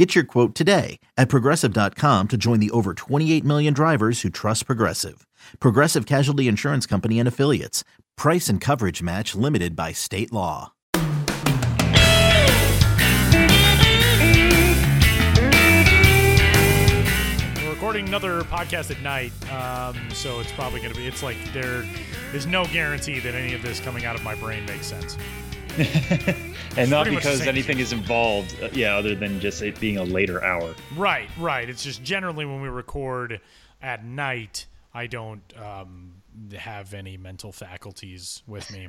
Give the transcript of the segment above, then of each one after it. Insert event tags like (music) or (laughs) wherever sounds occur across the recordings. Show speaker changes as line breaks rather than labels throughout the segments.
Get your quote today at progressive.com to join the over 28 million drivers who trust Progressive. Progressive Casualty Insurance Company and Affiliates. Price and coverage match limited by state law.
We're recording another podcast at night, um, so it's probably going to be. It's like there is no guarantee that any of this coming out of my brain makes sense. (laughs)
and not
pretty much the
because anything is involved, uh, yeah, other than just it being a later hour.
Right, right. It's just generally when we record at night, I don't um, have any mental faculties with me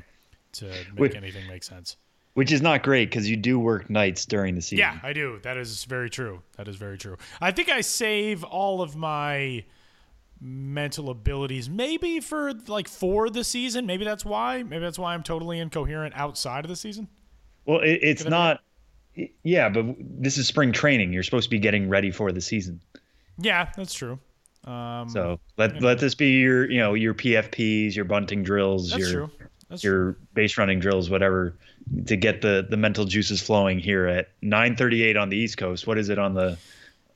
to make
Wait.
anything make sense.
Which is not great because you do work nights during the season.
Yeah, I do. That is very true. That is very true. I think I save all of my mental abilities maybe for like for the season. Maybe that's why. Maybe that's why I'm totally incoherent outside of the season.
Well, it, it's
Could I be-
not. Yeah, but this is spring training. You're supposed to be getting ready for the season.
Yeah, that's true. Um,
So let let this be your you know your PFPs, your bunting drills, your
true. That's true.
your base running drills, whatever, to get the the mental juices flowing here at 9:38 on the East Coast. What is it on the?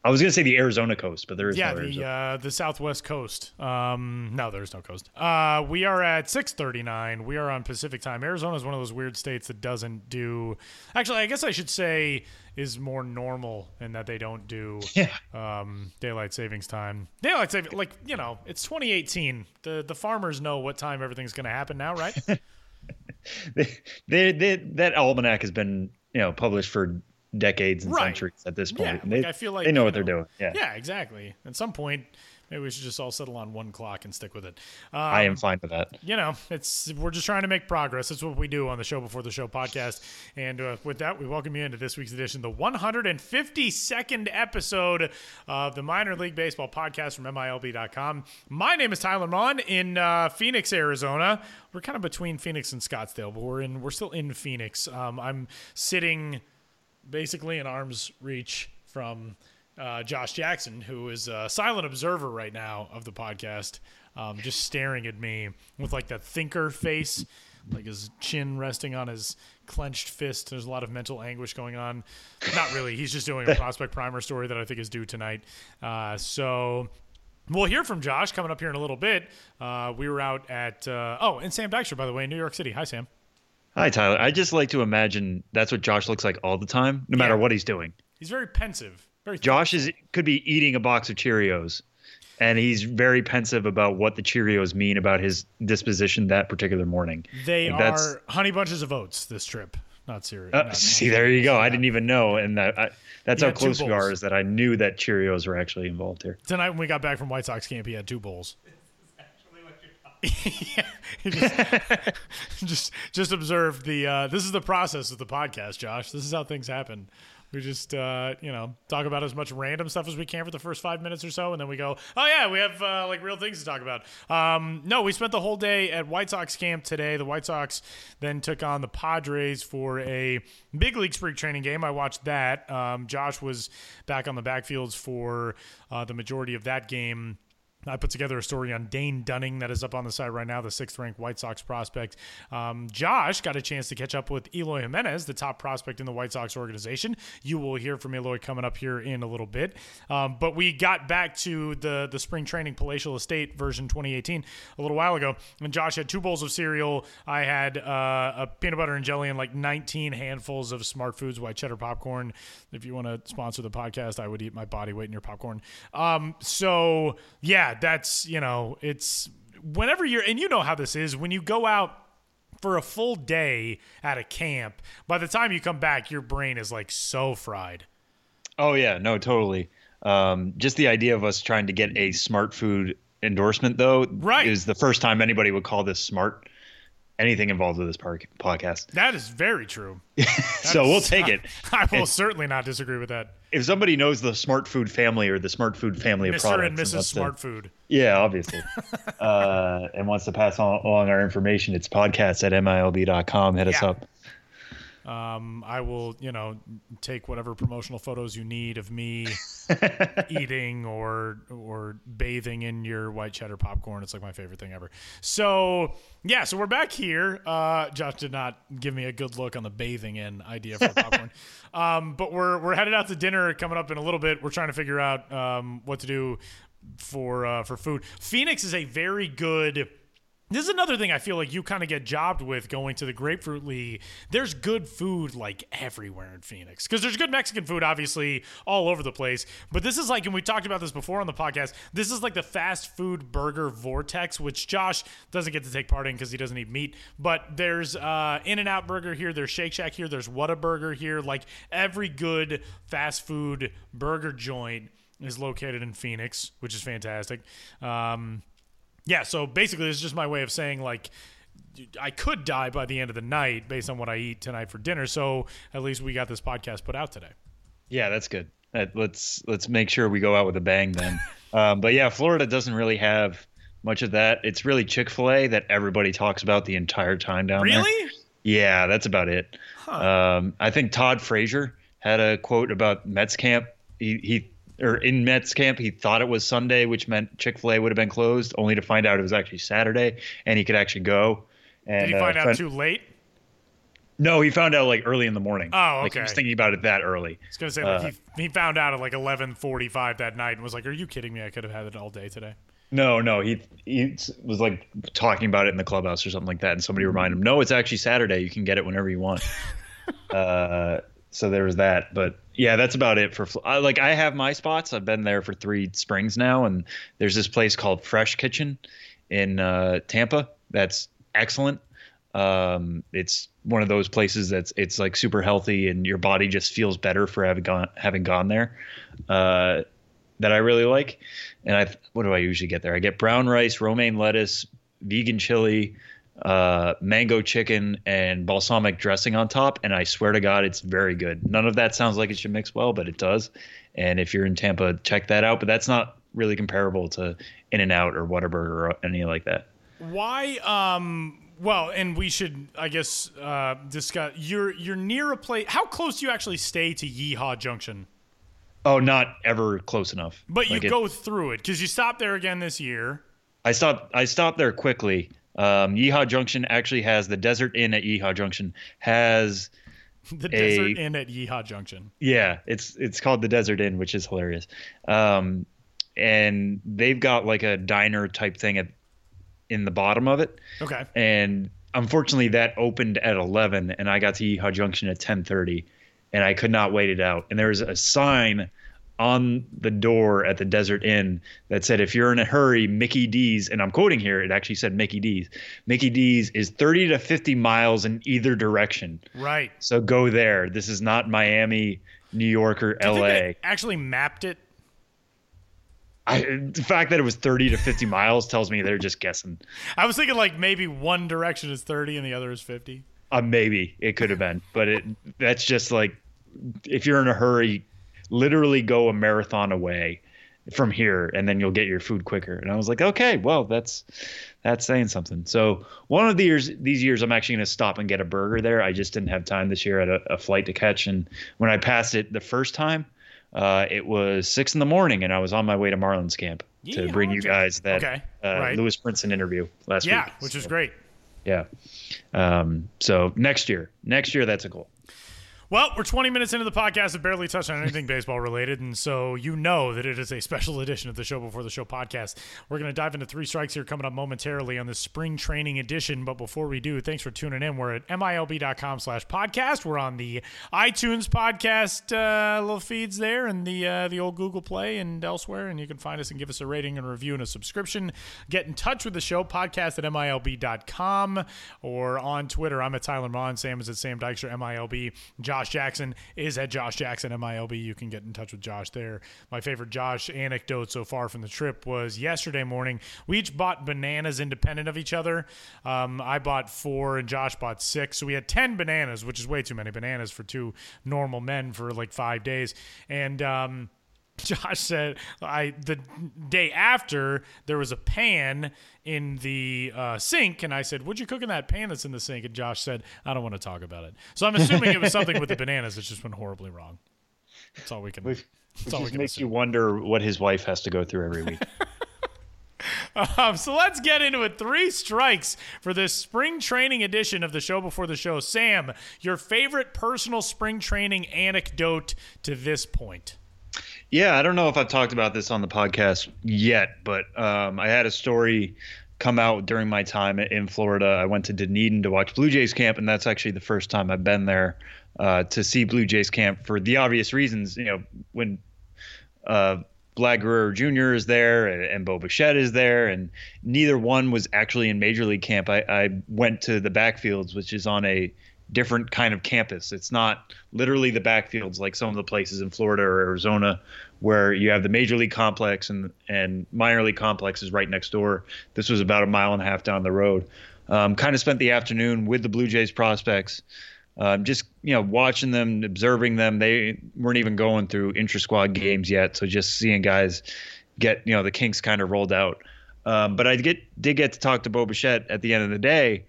I was gonna say the Arizona coast, but there is
Yeah,
no
the
Arizona.
uh, the Southwest Coast. Um, no, there's no coast. Uh, we are at 6:39. We are on Pacific time. Arizona is one of those weird states that doesn't do. Actually, I guess I should say is more normal in that they don't do (laughs)
yeah.
um, daylight savings time. Daylight saving, like you know, it's 2018. The the farmers know what time everything's going to happen now, right? (laughs)
they, they, they, that almanac has been you know published for decades and
Right.
centuries at this point.
yeah,
they,
like, I feel like
they know what they're doing. Yeah.
yeah, exactly. At some point, maybe we should just all settle on one clock and stick with it. Um,
I am fine with that.
you know, it's we're just trying to make progress. That's what we do on the show before the show podcast. And uh, with that, we welcome you into this week's edition, the 152nd episode of the Minor League Baseball podcast from MILB.com. My name is Tyler Maun in uh, Phoenix, Arizona. We're kind of between Phoenix and Scottsdale, but we're in we're still in Phoenix. Um, I'm sitting basically in arm's reach from uh, Josh Jackson, who is a silent observer right now of the podcast, um, just staring at me with like that thinker face, like his chin resting on his clenched fist. There's a lot of mental anguish going on. Not really. He's just doing a (laughs) prospect primer story that I think is due tonight. Uh, so. We'll hear from Josh coming up here in a little bit. Uh, we were out at uh, oh, and Sam Dykstra, by the way, in New York City. Hi, Sam.
Hi, Tyler. I just like to imagine that's what Josh looks like all the time, no matter what he's doing.
He's very pensive. Very
Josh is could be eating a box of Cheerios, and he's very pensive about what the Cheerios mean about his disposition that particular morning.
They
Like,
are honey bunches of oats this trip. Not serious.
Uh, see, there you go. I didn't even know, and that I, that's
He
how close we are. Is that I knew that Cheerios were actually involved here.
Tonight when we got back from White Sox camp, he had two bowls. (laughs) (laughs) Just, (laughs) just just observe the uh, this is the process of the podcast, Josh. This is how things happen. We just uh, you know talk about as much random stuff as we can for the first five minutes or so, and then we go, oh yeah, we have uh, like real things to talk about. Um, no, we spent the whole day at White Sox camp today. The White Sox then took on the Padres for a big league spring training game. I watched that. Um, Josh was back on the backfields for uh, the majority of that game. I put together a story on Dane Dunning that is up on the site right now, the sixth ranked White Sox prospect. Um, Josh got a chance to catch up with Eloy Jimenez, the top prospect in the White Sox organization. You will hear from Eloy coming up here in a little bit. Um, but we got back to the, the spring training Palatial Estate version 2018 a little while ago. And Josh had two bowls of cereal. I had uh, a peanut butter and jelly and like 19 handfuls of Smart Foods white cheddar popcorn. If you want to sponsor the podcast, I would eat my body weight in your popcorn. Um, so, yeah, that's, you know, it's whenever you're, and you know how this is, when you go out for a full day at a camp, by the time you come back, your brain is like so fried.
Oh yeah, no, totally. Um, just the idea of us trying to get a smart food endorsement, though,
Right.
is the first time anybody would call this smart. Anything involved with this park, podcast.
That is very true. (laughs)
so we'll take it. (laughs)
I will certainly not disagree with that.
If somebody knows the Smart Food family or the Smart Food family of products, Mr.
and Mrs.
wants to-
Smart Food.
yeah, obviously, (laughs) uh, and wants to pass on, along our information, it's podcast at milb.com. Hit us up.
Um, I will, you know, take whatever promotional photos you need of me (laughs) eating or or bathing in your white cheddar popcorn. It's like my favorite thing ever. So yeah, so we're back here. Uh, Josh did not give me a good look on the bathing in idea for popcorn. (laughs) um, but we're we're headed out to dinner coming up in a little bit. We're trying to figure out um, what to do for uh, for food. Phoenix is a very good. This is another thing I feel like you kind of get jobbed with going to the Grapefruit League. There's good food like everywhere in Phoenix because there's good Mexican food, obviously, all over the place. But this is like, and we talked about this before on the podcast, this is like the fast food burger vortex, which Josh doesn't get to take part in because he doesn't eat meat. But there's uh, In N Out Burger here, there's Shake Shack here, there's Whataburger here. Like every good fast food burger joint is located in Phoenix, which is fantastic. Um, yeah, so basically, it's just my way of saying like I could die by the end of the night based on what I eat tonight for dinner. So at least we got this podcast put out today.
Yeah, that's good. Uh, let's let's make sure we go out with a bang then. (laughs) um, but yeah, Florida doesn't really have much of that. It's really Chick Fil A that everybody talks about the entire time down there.
Really?
Yeah, that's about it. Um, I think Todd Frazier had a quote about Mets camp. He, he or in Mets camp, he thought it was Sunday, which meant Chick Fil A would have been closed, only to find out it was actually Saturday, and he could actually go. And
Did he
uh,
find out
friend-
too late?
No, he found out like early in the morning.
Oh,
Like he was thinking about it that early.
I was gonna say like
Uh,
he, he found out at like eleven forty five that night and was like, "Are you kidding me? I could have had it all day today."
No, no, he he was like talking about it in the clubhouse or something like that, and somebody reminded him, "No, it's actually Saturday. You can get it whenever you want." (laughs) uh, so there was that, but yeah, that's about it for. I, like I have my spots. I've been there for three springs now, and there's this place called Fresh Kitchen in uh, Tampa that's excellent. Um, it's one of those places that's it's like super healthy, and your body just feels better for having gone having gone there. Uh, that I really like. And I what do I usually get there? I get brown rice, romaine lettuce, vegan chili, uh, mango chicken, and balsamic dressing on top. And I swear to God, it's very good. None of that sounds like it should mix well, but it does. And if you're in Tampa, check that out. But that's not really comparable to In and Out or Whataburger or any like that.
Why? Um. Well, and we should, I guess, uh, discuss. You're you're near a place. How close do you actually stay to Yeehaw Junction?
Oh, not ever close enough.
But you
it-
go through it because you stopped there again this year.
I stopped. I stopped there quickly. Um, Yeehaw Junction actually has the Desert Inn at Yeehaw Junction has (laughs)
The
A-
Desert Inn at Yeehaw Junction.
Yeah, it's it's called the Desert Inn, which is hilarious. Um, and they've got like a diner type thing at in the bottom of it,
Okay.
and unfortunately that opened at 11, and I got to Yeehaw Junction at 10:30, and I could not wait it out. And there was a sign on the door at the Desert Inn that said, "If you're in a hurry, Mickey D's," and I'm quoting here. It actually said Mickey D's. Mickey D's is 30 to 50 miles in either direction.
Right.
So go there. This is not Miami, New York, or
Do you think
LA.
they actually mapped it.
I, the fact that it was 30 to 50 miles tells me they're just guessing.
I was thinking like maybe one direction is 30 and the other is 50.
Uh, maybe it could have been, but it that's just like if you're in a hurry, literally go a marathon away from here, and then you'll get your food quicker. And I was like, okay, well, that's that's saying something. So one of the years, these years, I'm actually going to stop and get a burger there. I just didn't have time this year. Had a, a flight to catch, and when I passed it the first time, uh, it was six in the morning, and I was on my way to Marlins camp to bring you guys that
Okay,
uh,
right.
Lewis Brinson interview last week.
Yeah,
week.
which is great.
Yeah. Um, so next year, next year, that's a goal.
Well, we're 20 minutes into the podcast and barely touched on anything (laughs) baseball related, and so you know that it is a special edition of the Show Before the Show podcast. We're going to dive into three strikes here coming up momentarily on the spring training edition. But before we do, thanks for tuning in. We're at milb.com slash podcast. We're on the iTunes podcast uh, little feeds there and the uh, the old Google Play and elsewhere, and you can find us and give us a rating and review and a subscription. Get in touch with the show, podcast at milb.com or on Twitter. I'm at Tyler Maun. Sam is at Sam Dykstra, MILB. Josh Josh Jackson is at Josh Jackson MILB. You can get in touch with Josh there. My favorite Josh anecdote so far from the trip was yesterday morning. We each bought bananas independent of each other. Um, I bought four and Josh bought six. So we had 10 bananas, which is way too many bananas for two normal men for like five days. And, um, (laughs) Josh said I the day after there was a pan in the uh, sink, and I said, "Would you cook in that pan that's in the sink?" And Josh said, "I don't want to talk about it." So I'm assuming it was something with the (laughs) bananas that's just went horribly wrong. That's all we can.
Which, which just makes assume. you wonder what his wife has to go through every week. (laughs)
Um, so let's get into it. Three strikes for this spring training edition of the show before the show. Sam, your favorite personal spring training anecdote to this point?
Yeah, I don't know if I've talked about this on the podcast yet, but um, I had a story come out during my time in Florida. I went to Dunedin to watch Blue Jays camp, and that's actually the first time I've been there uh, to see Blue Jays camp for the obvious reasons. You know, when uh, Vlad Guerrero Jr. is there and, and Bo Bichette is there, and neither one was actually in Major League camp. I, I went to the backfields, which is on a different kind of campus. It's not literally the backfields like some of the places in Florida or Arizona where you have the major league complex and and minor league complex is right next door. This was about a mile and a half down the road. Um, kind of spent the afternoon with the Blue Jays prospects, um, just you know watching them, observing them. They weren't even going through intra squad games yet, so just seeing guys get you know the kinks kind of rolled out. Um, but I get did get to talk to Bo Bichette at the end of the day,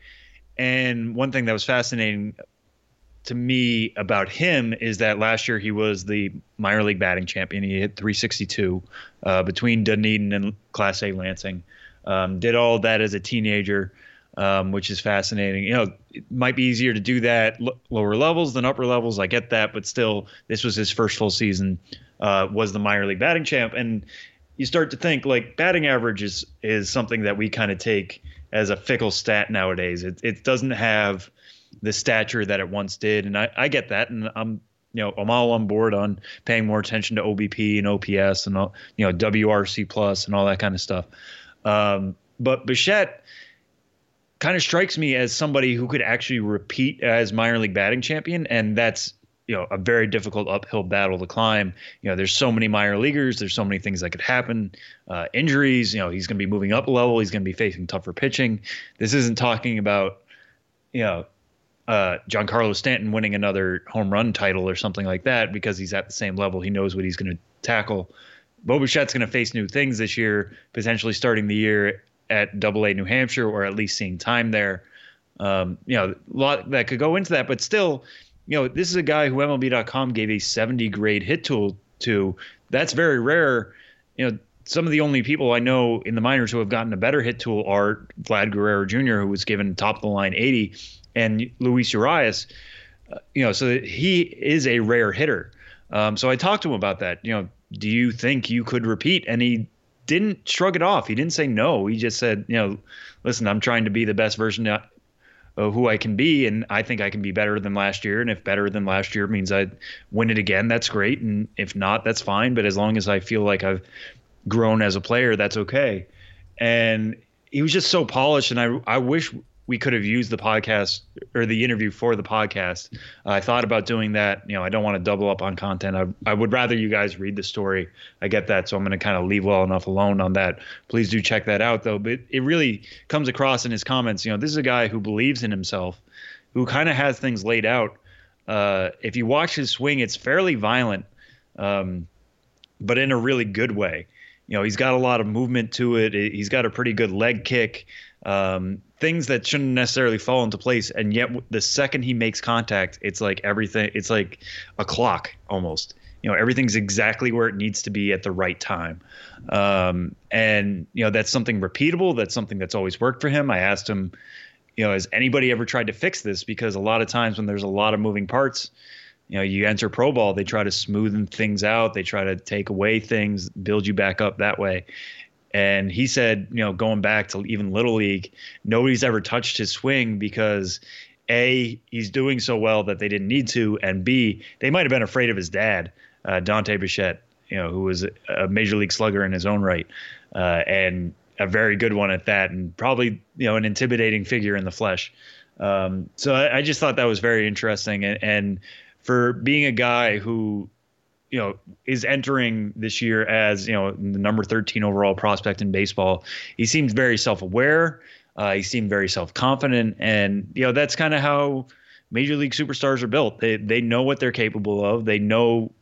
and one thing that was fascinating to me about him is that last year he was the minor league batting champion. He hit 362 uh, between Dunedin and Class A Lansing. Um, did all that as a teenager, um, which is fascinating. You know, it might be easier to do that l- lower levels than upper levels. I get that, but still, this was his first full season. Uh, was the minor league batting champ, and you start to think like batting average is is something that we kind of take as a fickle stat nowadays. It it doesn't have the stature that it once did, and I, I get that, and I'm you know I'm all on board on paying more attention to OBP and OPS and all, you know WRC plus and all that kind of stuff. Um, but Bichette kind of strikes me as somebody who could actually repeat as minor league batting champion, and that's you know a very difficult uphill battle to climb. You know, there's so many minor leaguers. There's so many things that could happen. Uh, injuries. You know, he's going to be moving up a level. He's going to be facing tougher pitching. This isn't talking about you know uh, Giancarlo Stanton winning another home run title or something like that because he's at the same level. He knows what he's going to tackle. Bo Bichette's going to face new things this year, potentially starting the year at Double A New Hampshire or at least seeing time there. Um, you know, a lot that could go into that, but still, you know, this is a guy who MLB.com gave a 70 grade hit tool to. That's very rare. You know, some of the only people I know in the minors who have gotten a better hit tool are Vlad Guerrero Jr., who was given top of the line 80, and Luis Urias. Uh, you know, so he is a rare hitter. Um, so I talked to him about that. You know, do you think you could repeat? And he didn't shrug it off. He didn't say no. He just said, you know, listen, I'm trying to be the best version of who I can be, and I think I can be better than last year. And if better than last year means I win it again, that's great. And if not, that's fine. But as long as I feel like I've grown as a player, that's okay. And he was just so polished, and I I wish we could have used the podcast or the interview for the podcast. Uh, I thought about doing that. You know, I don't want to double up on content. I, I would rather you guys read the story. I get that. So I'm going to kind of leave well enough alone on that. Please do check that out, though. But it really comes across in his comments. You know, this is a guy who believes in himself, who kind of has things laid out. Uh, if you watch his swing, it's fairly violent, um, but in a really good way. You know, he's got a lot of movement to it. He's got a pretty good leg kick. Um, things that shouldn't necessarily fall into place. And yet the second he makes contact it's like everything it's like a clock almost. You know everything's exactly where it needs to be at the right time. Um, and you know that's something repeatable. That's something that's always worked for him. I asked him you know has anybody ever tried to fix this? Because a lot of times when there's a lot of moving parts you know you enter pro ball they try to smoothen things out. They try to take away things build you back up that way and he said, you know, going back to even Little League, nobody's ever touched his swing because A, he's doing so well that they didn't need to, and B, they might have been afraid of his dad, uh, Dante Bichette, you know, who was a major league slugger in his own right, uh, and a very good one at that, and probably, you know, an intimidating figure in the flesh. Um, so I, I, just thought that was very interesting. And, and for being a guy who you know is entering this year as you know the number 13 overall prospect in baseball. He seems very self-aware. Uh, he seemed very self-confident. And you know that's kind of how major league superstars are built. They they know what they're capable of. They know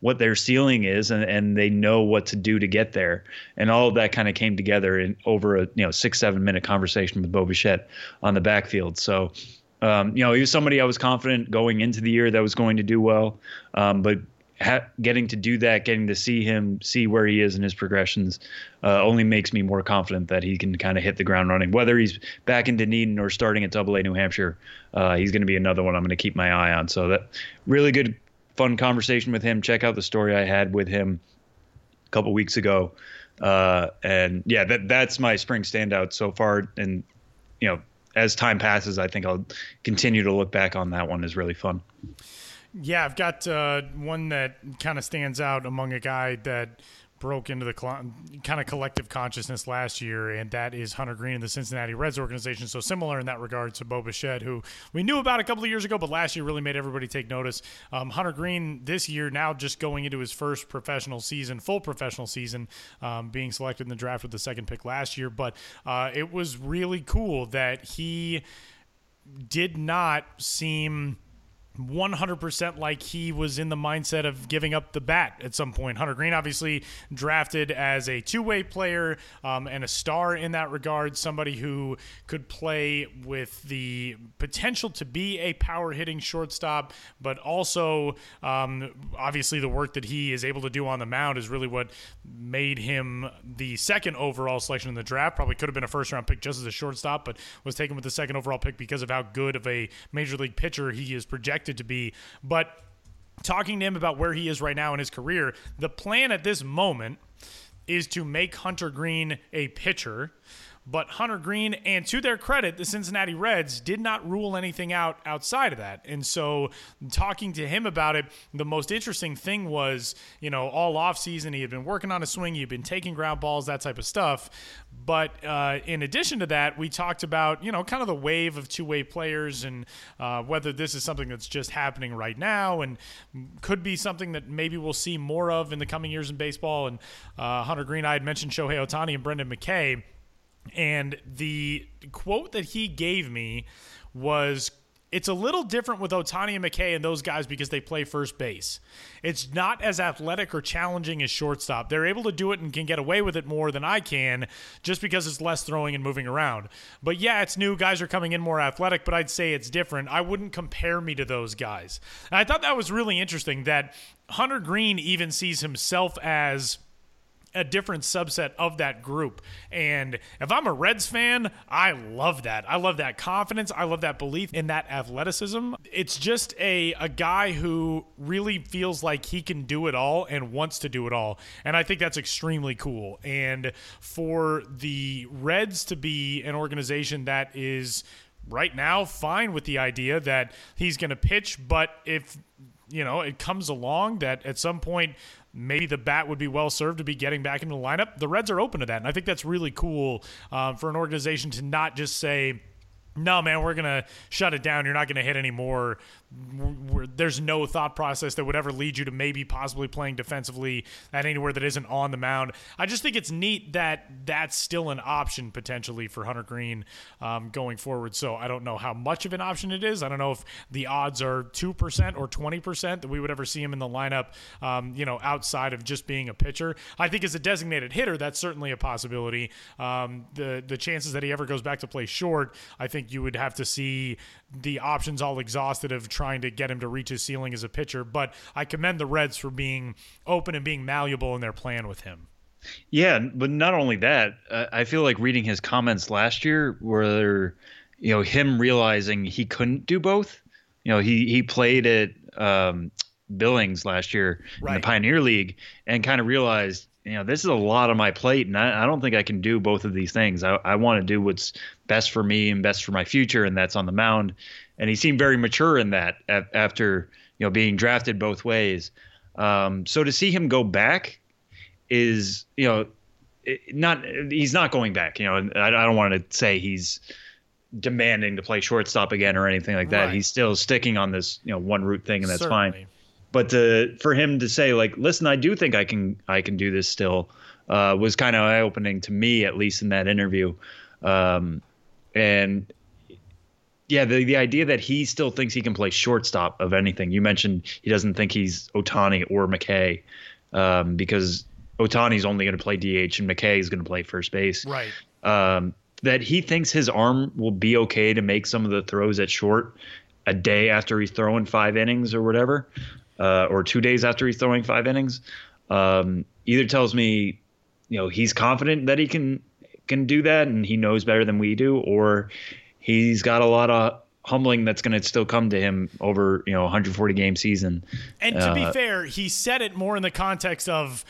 what their ceiling is and, and they know what to do to get there. And all of that kind of came together in over a you know six seven minute conversation with Bo Bichette on the backfield. So um, you know, he was somebody I was confident going into the year that was going to do well. Um, but ha- getting to do that, getting to see him, see where he is in his progressions, uh, only makes me more confident that he can kind of hit the ground running. Whether he's back in Dunedin or starting at Double A New Hampshire, uh, he's going to be another one I'm going to keep my eye on. So that really good, fun conversation with him. Check out the story I had with him a couple weeks ago. Uh, and yeah, that that's my spring standout so far. And you know, as time passes, I think I'll continue to look back on that one as really fun.
Yeah, I've got uh, one that kind of stands out among a guy that broke into the cl- kind of collective consciousness last year, and that is Hunter Greene and the Cincinnati Reds organization. So similar in that regard to Bo Bichette, who we knew about a couple of years ago, but last year really made everybody take notice. Um, Hunter Greene this year now just going into his first professional season, full professional season, um, being selected in the draft with the second pick last year. But uh, it was really cool that he did not seem 100% like he was in the mindset of giving up the bat at some point. Hunter Greene, obviously drafted as a two way player um, and a star in that regard, somebody who could play with the potential to be a power hitting shortstop, but also um, obviously the work that he is able to do on the mound is really what made him the second overall selection in the draft. Probably could have been a first round pick just as a shortstop, but was taken with the second overall pick because of how good of a major league pitcher he is projected expected to be. But talking to him about where he is right now in his career, the plan at this moment is to make Hunter Greene a pitcher but Hunter Greene, and to their credit, the Cincinnati Reds did not rule anything out outside of that. And so, talking to him about it, the most interesting thing was, you know, all offseason, he had been working on a swing, he had been taking ground balls, that type of stuff. But uh, in addition to that, we talked about, you know, kind of the wave of two way players and uh, whether this is something that's just happening right now and could be something that maybe we'll see more of in the coming years in baseball. And uh, Hunter Greene, I had mentioned Shohei Ohtani and Brendan McKay and the quote that he gave me was it's a little different with Ohtani and McKay and those guys because they play first base. It's not as athletic or challenging as shortstop. They're able to do it and can get away with it more than I can just because it's less throwing and moving around. But yeah, it's new. Guys are coming in more athletic, but I'd say it's different. I wouldn't compare me to those guys. And I thought that was really interesting that Hunter Greene even sees himself as a different subset of that group. And if I'm a Reds fan, I love that. I love that confidence. I love that belief in that athleticism. It's just a, a guy who really feels like he can do it all and wants to do it all. And I think that's extremely cool. And for the Reds to be an organization that is right now fine with the idea that he's going to pitch, but if you know, it comes along that at some point maybe the bat would be well served to be getting back into the lineup. The Reds are open to that, and I think that's really cool uh, for an organization to not just say no, man, we're to shut it down. You're not to hit anymore. We're, there's no thought process that would ever lead you to maybe possibly playing defensively at anywhere that isn't on the mound. I just think it's neat that that's still an option potentially for Hunter Greene um, going forward. So I don't know how much of an option it is. I don't know if the odds are 2% or 20% that we would ever see him in the lineup, um, you know, outside of just being a pitcher. I think as a designated hitter, that's certainly a possibility. Um, the, the chances that he ever goes back to play short, I think you would have to see the options all exhausted of trying to get him to reach his ceiling as a pitcher. But I commend the Reds for being open and being malleable in their plan with him.
Yeah, but not only that, uh, I feel like reading his comments last year were, you know, him realizing he couldn't do both. You know, he he played at um, Billings last year right. in the Pioneer League and kind of realized, you know, this is a lot on my plate, and I, I don't think I can do both of these things. I, I want to do what's best for me and best for my future, and that's on the mound. And he seemed very mature in that after you know being drafted both ways. Um, so to see him go back is you know not he's not going back. You know, I, I don't want to say he's demanding to play shortstop again or anything like that.
Right.
He's still sticking on this, you know, one route thing, and that's fine. But to, for him to say like, listen, I do think I can I can do this still, uh, was kind of eye opening to me at least in that interview, um, and yeah, the the idea that he still thinks he can play shortstop of anything. You mentioned he doesn't think he's Ohtani or McKay um, because Ohtani's only going to play DH and McKay is going to play first base.
Right.
Um, that he thinks his arm will be okay to make some of the throws at short a day after he's throwing five innings or whatever, uh, or two days after he's throwing five innings. Um, either tells me, you know, he's confident that he can can do that and he knows better than we do, or he's got a lot of humbling that's going to still come to him over you know 140 game season.
And to be
Uh,
fair, he said it more in the context of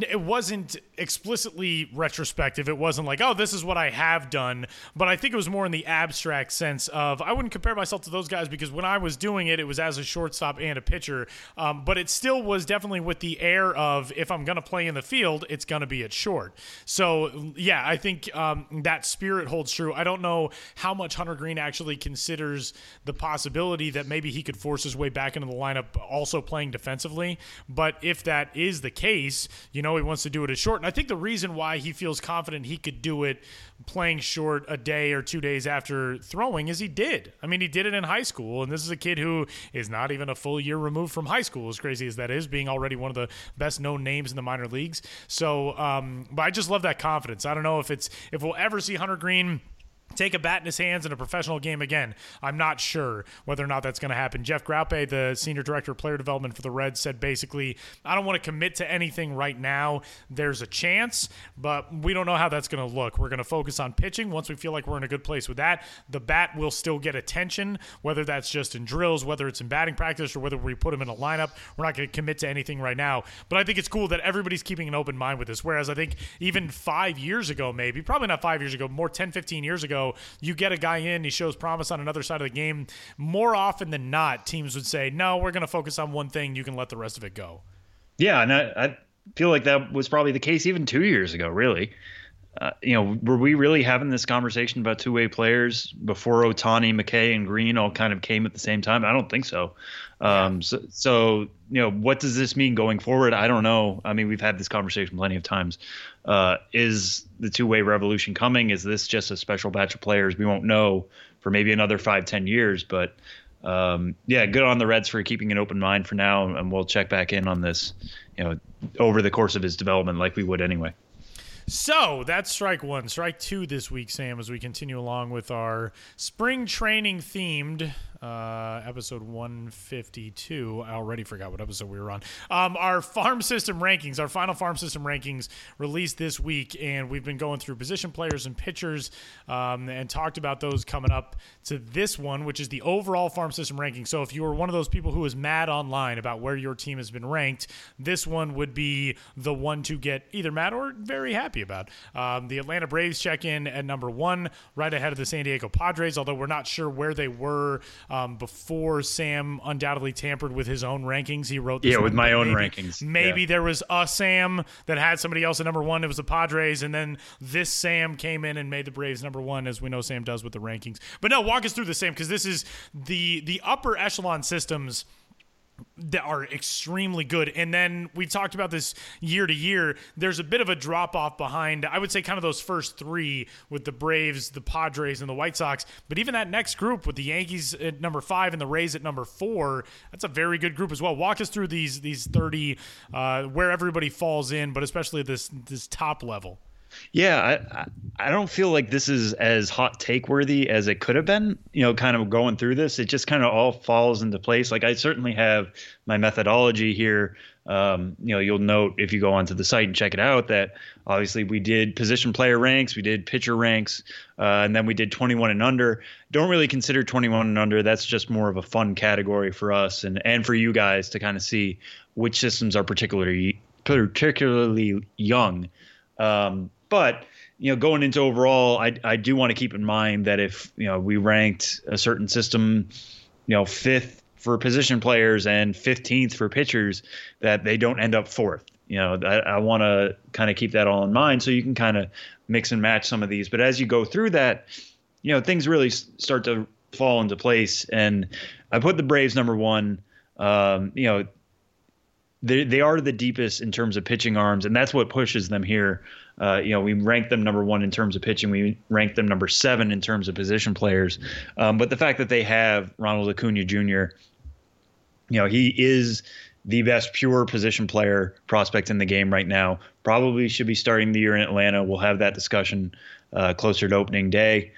it wasn't explicitly retrospective. It wasn't like, oh, this is what I have done. But I think it was more in the abstract sense of I wouldn't compare myself to those guys because when I was doing it, it was as a shortstop and a pitcher. Um, but it still was definitely with the air of if I'm going to play in the field, it's going to be at short. So, yeah, I think um, that spirit holds true. I don't know how much Hunter Greene actually considers the possibility that maybe he could force his way back into the lineup also playing defensively. But if that is the case, you know, he wants to do it at short. And I think the reason why he feels confident he could do it playing short a day or two days after throwing is he did. I mean, he did it in high school. And this is a kid who is not even a full year removed from high school, as crazy as that is, being already one of the best known names in the minor leagues. So, um, but I just love that confidence. I don't know if it's, if we'll ever see Hunter Greene take a bat in his hands in a professional game again. I'm not sure whether or not that's going to happen. Jeff Graupe, the senior director of player development for the Reds, said basically, I don't want to commit to anything right now. There's a chance, but we don't know how that's going to look. We're going to focus on pitching. Once we feel like we're in a good place with that, the bat will still get attention, whether that's just in drills, whether it's in batting practice, or whether we put him in a lineup. We're not going to commit to anything right now. But I think it's cool that everybody's keeping an open mind with this. Whereas I think even five years ago, maybe, probably not five years ago, more 10, 15 years ago, you get a guy in, he shows promise on another side of the game. More often than not, teams would say, no, we're going to focus on one thing. You can let the rest of it go.
Yeah, and I, I feel like that was probably the case even two years ago. Really, uh, you know, were we really having this conversation about two-way players before Ohtani, McKay, and Greene all kind of came at the same time? I don't think so. Um, so, so you know, what does this mean going forward? I don't know. I mean, we've had this conversation plenty of times. Uh, is the two-way revolution coming? Is this just a special batch of players? We won't know for maybe another five, ten years, but. Um, yeah, good on the Reds for keeping an open mind for now, and we'll check back in on this, you know, over the course of his development, like we would anyway.
So that's strike one. Strike two this week, Sam, as we continue along with our spring training themed uh, episode 152. I already forgot what episode we were on. Um, our farm system rankings, our final farm system rankings released this week, and we've been going through position players and pitchers um, and talked about those coming up to this one, which is the overall farm system ranking. So if you were one of those people who is mad online about where your team has been ranked, this one would be the one to get either mad or very happy about. Um, the Atlanta Braves check in at number one, right ahead of the San Diego Padres, although we're not sure where they were um, before Sam undoubtedly tampered with his own rankings. He wrote this
Yeah, with my own
maybe,
rankings.
Maybe
Yeah.
there was a Sam that had somebody else at number one. It was the Padres, and then this Sam came in and made the Braves number one, as we know Sam does with the rankings. But no, walk us through the Sam because this is the the upper echelon systems that are extremely good. And then we talked about this year to year. There's a bit of a drop off behind, I would say, kind of those first three with the Braves, the Padres, and the White Sox. But even that next group with the Yankees at number five and the Rays at number four, that's a very good group as well. Walk us through these these 30, uh, where everybody falls in, but especially this this top level.
Yeah, I, I don't feel like this is as hot take worthy as it could have been. You know, kind of going through this, it just kind of all falls into place. Like I certainly have my methodology here. Um, you know, you'll note if you go onto the site and check it out that obviously we did position player ranks, we did pitcher ranks, uh, and then we did 21 and under. Don't really consider 21 and under. That's just more of a fun category for us and and for you guys to kind of see which systems are particularly particularly young. Um, but you know, going into overall, I I do want to keep in mind that if you know we ranked a certain system, you know, fifth for position players and fifteenth for pitchers, that they don't end up fourth. You know, I, I want to kind of keep that all in mind so you can kind of mix and match some of these. But as you go through that, you know, things really start to fall into place. And I put the Braves number one. Um, you know, they they are the deepest in terms of pitching arms, and that's what pushes them here. Uh, you know, we rank them number one in terms of pitching. We rank them number seven in terms of position players. Um, but the fact that they have Ronald Acuna Jr., you know, he is the best pure position player prospect in the game right now. Probably should be starting the year in Atlanta. We'll have that discussion uh, closer to opening day.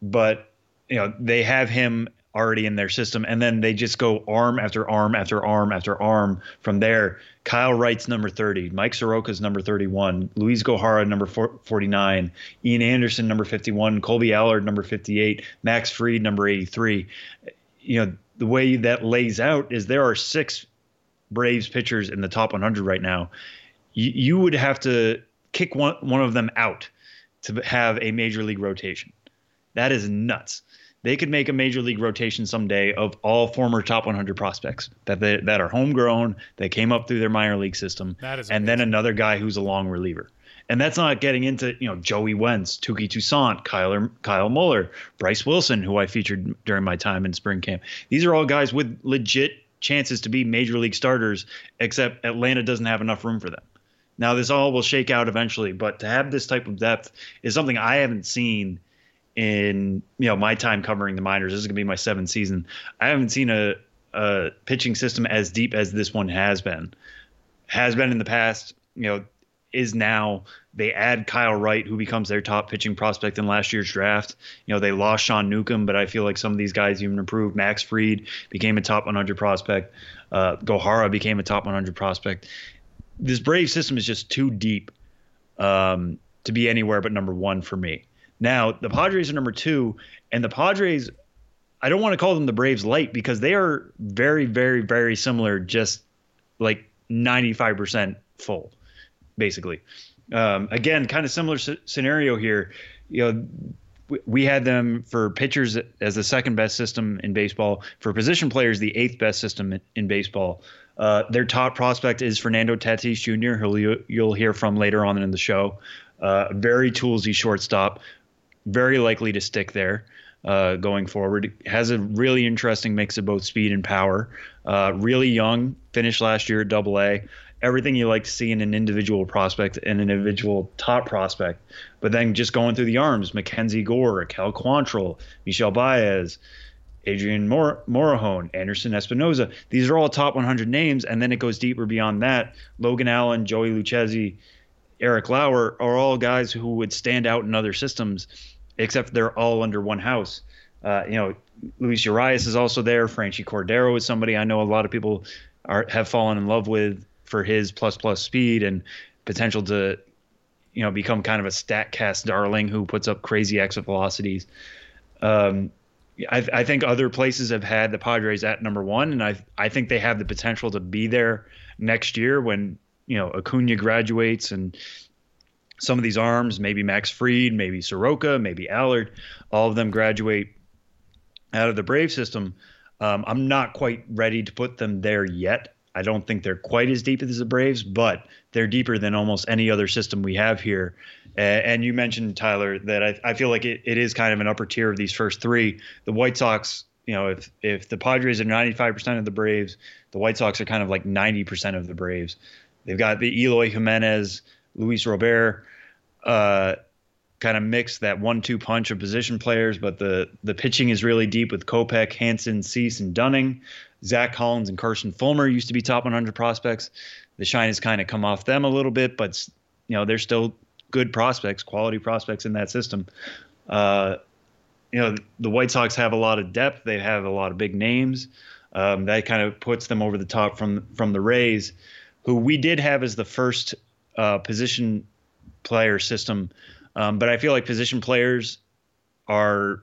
But you know, they have him already in their system, and then they just go arm after arm after arm after arm from there. Kyle Wright's number 30, Mike Soroka's number 31, Luis Gohara number 49, Ian Anderson number 51, Kolby Allard number 58, Max Fried number 83. You know, the way that lays out is there are six Braves pitchers in the top 100 right now. You, you would have to kick one one of them out to have a major league rotation. That is nuts they could make a major league rotation someday of all former top 100 prospects that they, that are homegrown, that came up through their minor league system, and then another guy who's a long reliever. And that's not getting into you know Joey Wentz, Touki Toussaint, Kyle Kyle Muller, Bryce Wilson, who I featured during my time in spring camp. These are all guys with legit chances to be major league starters, except Atlanta doesn't have enough room for them. Now this all will shake out eventually, but to have this type of depth is something I haven't seen – in you know my time covering the minors. This is going to be my seventh season. I haven't seen a, a pitching system as deep as this one has been. Has been in the past. You know, is now. They add Kyle Wright, who becomes their top pitching prospect in last year's draft. You know, they lost Sean Newcomb, but I feel like some of these guys even improved. Max Fried became a top 100 prospect. Uh, Gohara became a top 100 prospect. This Brave system is just too deep um, to be anywhere but number one for me. Now, the Padres are number two, and the Padres, I don't want to call them the Braves light because they are very, very, very similar, just like 95% full, basically. Um, again, kind of similar scenario here. You know, we had them for pitchers as the second best system in baseball. For position players, the eighth best system in, in baseball. Uh, their top prospect is Fernando Tatis Jr., who you, you'll hear from later on in the show. Uh, very toolsy shortstop very likely to stick there uh, going forward. Has a really interesting mix of both speed and power. Uh, really young, finished last year at Double A. Everything you like to see in an individual prospect and an individual top prospect. But then just going through the arms, Mackenzie Gore, Cal Quantrill, Michel Baez, Adrian Mor- Morejon, Anderson Espinoza. These are all top 100 names, and then it goes deeper beyond that. Logan Allen, Joey Lucchesi, Eric Lauer are all guys who would stand out in other systems except they're all under one house. Uh, you know, Luis Urias is also there. Franchy Cordero is somebody I know a lot of people are have fallen in love with for his plus plus speed and potential to, you know, become kind of a Statcast darling who puts up crazy exit velocities. Um, I, I, think other places have had the Padres at number one, and I I think they have the potential to be there next year when you know Acuna graduates and some of these arms, maybe Max Fried, maybe Soroka, maybe Allard, all of them graduate out of the Brave system. Um, I'm not quite ready to put them there yet. I don't think they're quite as deep as the Braves, but they're deeper than almost any other system we have here. Uh, and you mentioned Tyler that I, I feel like it, it is kind of an upper tier of these first three. The White Sox, you know, if if the Padres are 95% of the Braves, the White Sox are kind of like 90% of the Braves. They've got the Eloy Jimenez, Luis Robert, uh, kind of mix that one-two punch of position players, but the the pitching is really deep with Kopech, Hansen, Cease, and Dunning. Zack Collins and Carson Fulmer used to be top 100 prospects. The shine has kind of come off them a little bit, but you know they're still good prospects, quality prospects in that system. Uh, you know the White Sox have a lot of depth. They have a lot of big names. Um, that kind of puts them over the top from from the Rays, who we did have as the first uh, position player system. Um, but I feel like position players are,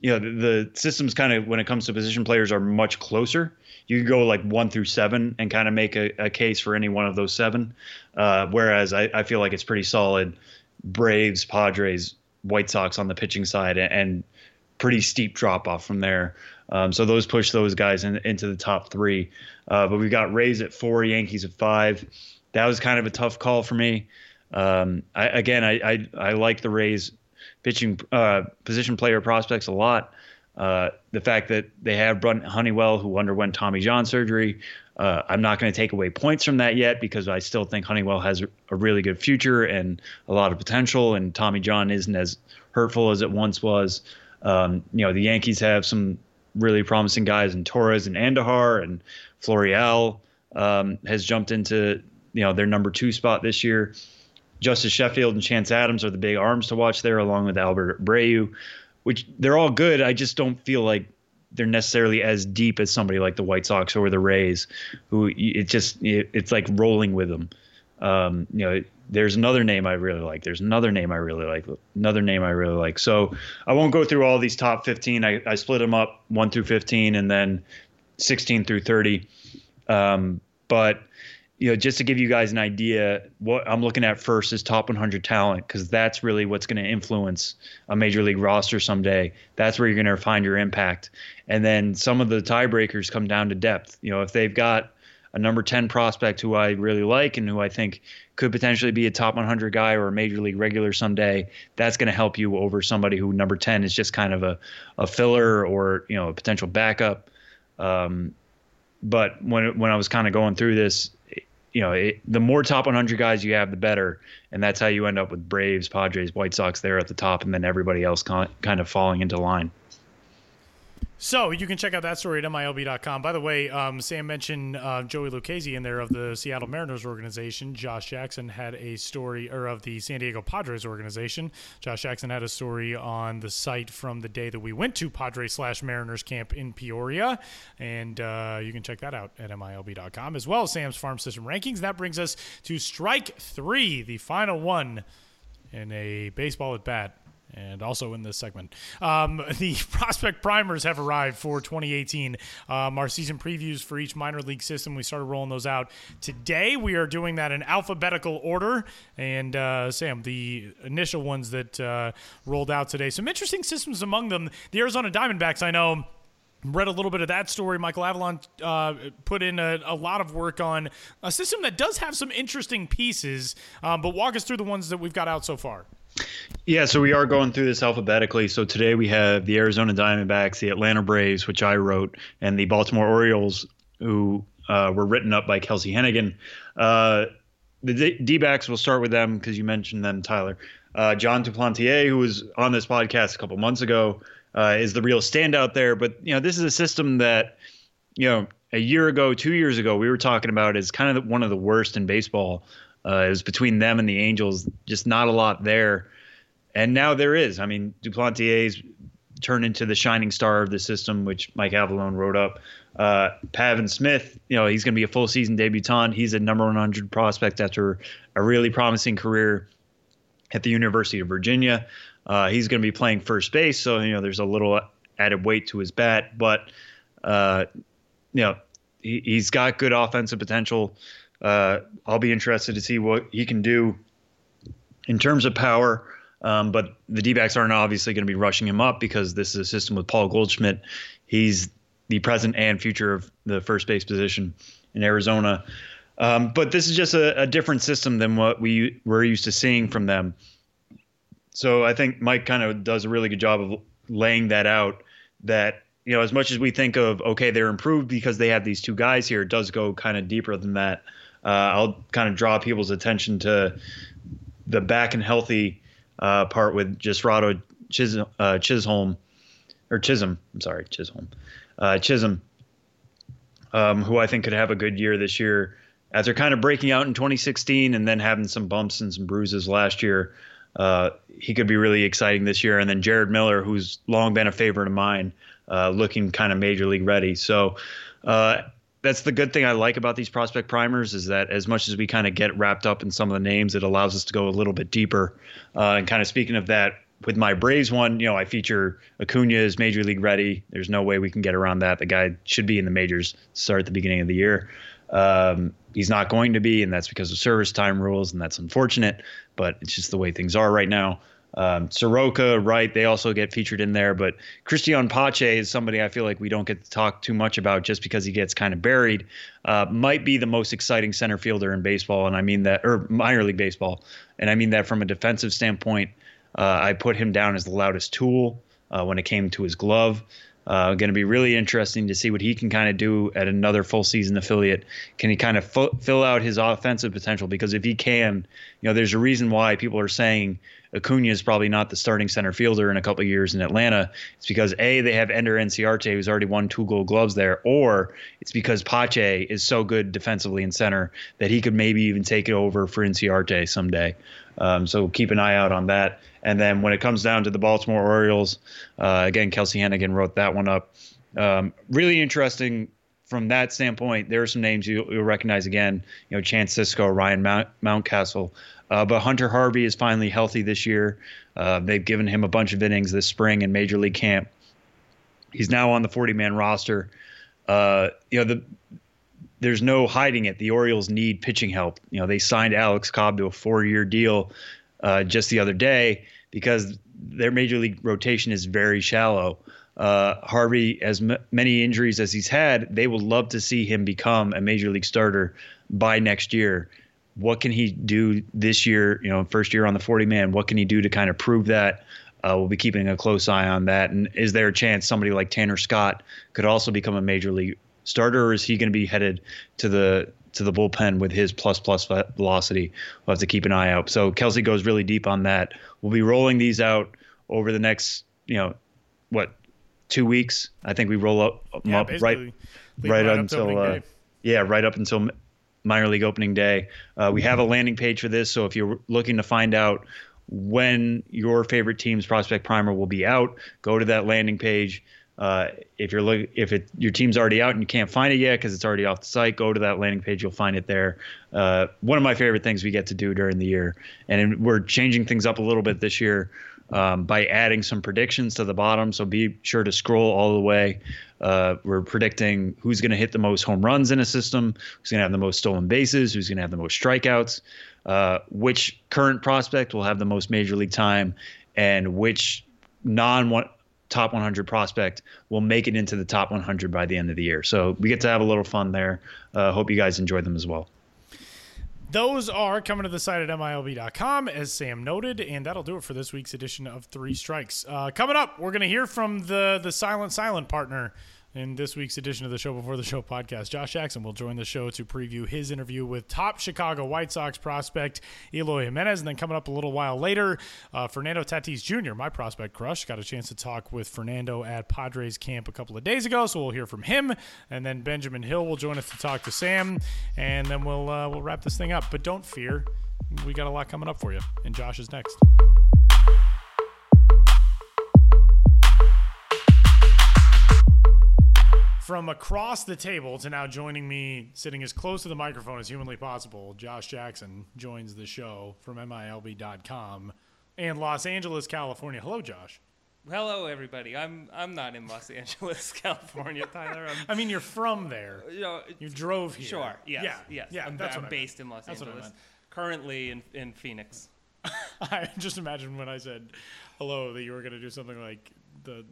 you know, the, the systems kind of when it comes to position players are much closer. You go like one through seven and kind of make a, a case for any one of those seven. Uh, whereas I, I feel like it's pretty solid. Braves, Padres, White Sox on the pitching side, and, and pretty steep drop off from there. Um, so those push those guys in, into the top three. Uh, but we've got Rays at four, Yankees at five. That was kind of a tough call for me. Um, I, again, I, I, I like the Rays pitching uh, position player prospects a lot. Uh, the fact that they have Brent Honeywell, who underwent Tommy John surgery, uh, I'm not going to take away points from that yet because I still think Honeywell has a really good future and a lot of potential, and Tommy John isn't as hurtful as it once was. Um, you know, the Yankees have some really promising guys in Torres and Andujar, and Florial um, has jumped into you know their number two spot this year. Justus Sheffield and Chance Adams are the big arms to watch there, along with Albert Abreu, which they're all good. I just don't feel like they're necessarily as deep as somebody like the White Sox or the Rays, who it just it's like rolling with them. Um, you know, there's another name I really like. There's another name I really like. Another name I really like. So I won't go through all these top 15. I, I split them up one through 15 and then 16 through 30. Um, but you know, just to give you guys an idea, what I'm looking at first is top 100 talent because that's really what's going to influence a major league roster someday. That's where you're going to find your impact. And then some of the tiebreakers come down to depth. You know, if they've got a number 10 prospect who I really like and who I think could potentially be a top 100 guy or a major league regular someday, that's going to help you over somebody who number 10 is just kind of a, a filler or, you know, a potential backup. Um, but when, when I was kind of going through this, you know, it, the more top 100 guys you have, the better. And that's how you end up with Braves, Padres, White Sox there at the top, and then everybody else kind of falling into line.
So you can check out that story at MILB.com. By the way, um, Sam mentioned uh, Joey Lucchesi in there of the Seattle Mariners organization. Josh Jackson had a story, or of the San Diego Padres organization. Josh Jackson had a story on the site from the day that we went to Padres slash Mariners camp in Peoria. And uh, you can check that out at MILB.com as well as Sam's Farm System Rankings. That brings us to strike three, the final one in a baseball at bat and also in this segment. Um, (laughs) the prospect primers have arrived for 2018. Um, our season previews for each minor league system, we started rolling those out today. We are doing that in alphabetical order. And uh, Sam, the initial ones that uh, rolled out today, some interesting systems among them. The Arizona Diamondbacks, I know read a little bit of that story. Michael Avallone uh, put in a, a, lot of work on a system that does have some interesting pieces, um, but walk us through the ones that we've got out so far.
Yeah, so we are going through this alphabetically. So today we have the Arizona Diamondbacks, the Atlanta Braves, which I wrote, and the Baltimore Orioles, who uh, were written up by Kelsie Heneghan. Uh, the D backs, we'll start with them because you mentioned them, Tyler. Uh, Jon Duplantier, who was on this podcast a couple months ago, uh, is the real standout there. But, you know, this is a system that, you know, a year ago, two years ago, we were talking about as kind of one of the worst in baseball. Uh, it was between them and the Angels, just not a lot there. And now there is. I mean, Duplantier's turned into the shining star of the system, which Mike Avallone wrote up. Uh, Pavin Smith, you know, he's going to be a full season debutant. He's a number 100 prospect after a really promising career at the University of Virginia. Uh, he's going to be playing first base, so you know there's a little added weight to his bat, but uh, you know he, has got good offensive potential. Uh, I'll be interested to see what he can do in terms of power. Um, but the D backs aren't obviously going to be rushing him up because this is a system with Paul Goldschmidt. He's the present and future of the first base position in Arizona. Um, but this is just a, a, different system than what we were used to seeing from them. So I think Mike kind of does a really good job of laying that out. That you know, as much as we think of okay, they're improved because they have these two guys here, it does go kind of deeper than that. Uh, I'll kind of draw people's attention to the back and healthy uh, part with Jasrado Chis- uh, Chisholm or Chisholm. I'm sorry, Chisholm. Uh, Chisholm, um, who I think could have a good year this year after kind of breaking out in 2016 and then having some bumps and some bruises last year. Uh, he could be really exciting this year. And then Jared Miller, who's long been a favorite of mine, uh, looking kind of major league ready. So uh, that's the good thing I like about these prospect primers is that as much as we kind of get wrapped up in some of the names, it allows us to go a little bit deeper. Uh, and kind of speaking of that, with my Braves one, you know, I feature Acuna as major league ready. There's no way we can get around that. The guy should be in the majors start at the beginning of the year. Um, he's not going to be, and that's because of service time rules, and that's unfortunate. But it's just the way things are right now. Um, Soroka, right? They also get featured in there, but Cristian Pache is somebody I feel like we don't get to talk too much about just because he gets kind of buried. Uh, might be the most exciting center fielder in baseball, and I mean that, or minor league baseball, and I mean that from a defensive standpoint. Uh, I put him down as the loudest tool uh, when it came to his glove. Uh, going to be really interesting to see what he can kind of do at another full season affiliate. Can he kind of fill out his offensive potential? Because if he can, you know, there's a reason why people are saying Acuna is probably not the starting center fielder in a couple years in Atlanta. It's because A, they have Ender Inciarte, who's already won two gold gloves there, or it's because Pache is so good defensively in center that he could maybe even take it over for Inciarte someday. Um, so keep an eye out on that. And then when it comes down to the Baltimore Orioles, uh, again, Kelsie Heneghan wrote that one up. Um, really interesting from that standpoint. There are some names you, will recognize again. You know, Chance Sisco, Ryan Mount, Mountcastle. Uh, but Hunter Harvey is finally healthy this year. Uh, they've given him a bunch of innings this spring in Major League Camp. He's now on the 40-man roster. Uh, you know, the there's no hiding it. The Orioles need pitching help. You know, they signed Alex Cobb to a four-year deal uh, just the other day because their major league rotation is very shallow. Uh, Harvey, as m- many injuries as he's had, they would love to see him become a major league starter by next year what can he do this year? You know, first year on the 40 man. What can he do to kind of prove that? Uh, we'll be keeping a close eye on that. And is there a chance somebody like Tanner Scott could also become a major league starter, or is he going to be headed to the to the bullpen with his plus plus velocity? We'll have to keep an eye out. So Kelsey goes really deep on that. We'll be rolling these out over the next, you know, what two weeks? I think we roll up,
yeah,
up right right, right until uh, yeah, right up until minor league opening day. Uh, we have a landing page for this, so if you're looking to find out when your favorite team's prospect primer will be out, go to that landing page. Uh, if you're look, if it your team's already out and you can't find it yet because it's already off the site, go to that landing page. You'll find it there. Uh, one of my favorite things we get to do during the year, and we're changing things up a little bit this year um, by adding some predictions to the bottom. So be sure to scroll all the way. Uh, we're predicting who's going to hit the most home runs in a system, who's going to have the most stolen bases, who's going to have the most strikeouts, uh, which current prospect will have the most major league time, and which non top 100 prospect will make it into the top 100 by the end of the year. So we get to have a little fun there. Uh, hope you guys enjoy them as well.
Those are coming to the site at MILB.com, as Sam noted, and that'll do it for this week's edition of Three Strikes. Uh, coming up, we're going to hear from the the silent silent partner in this week's edition of the Show Before the Show podcast. Josh Jackson will join the show to preview his interview with top Chicago White Sox prospect Eloy Jimenez. And then coming up a little while later, uh, Fernando Tatis Jr., my prospect crush, got a chance to talk with Fernando at Padres camp a couple of days ago. So we'll hear from him. And then Benjamin Hill will join us to talk to Sam. And then we'll, uh, we'll wrap this thing up. But don't fear, we got a lot coming up for you. And Josh is next. From across the table to now joining me, sitting as close to the microphone as humanly possible, Josh Jackson joins the show from MILB.com and Los Angeles, California. Hello, Josh.
Hello, everybody. I'm I'm not in Los Angeles, (laughs) California, Tyler. I'm,
i mean, you're from there. Uh, you know, you drove here.
Sure. Yes. Yeah. Yes. Yeah. I'm, that's I'm based in Los that's Angeles. Currently in in Phoenix. (laughs)
I just imagine when I said hello that you were going to do something like the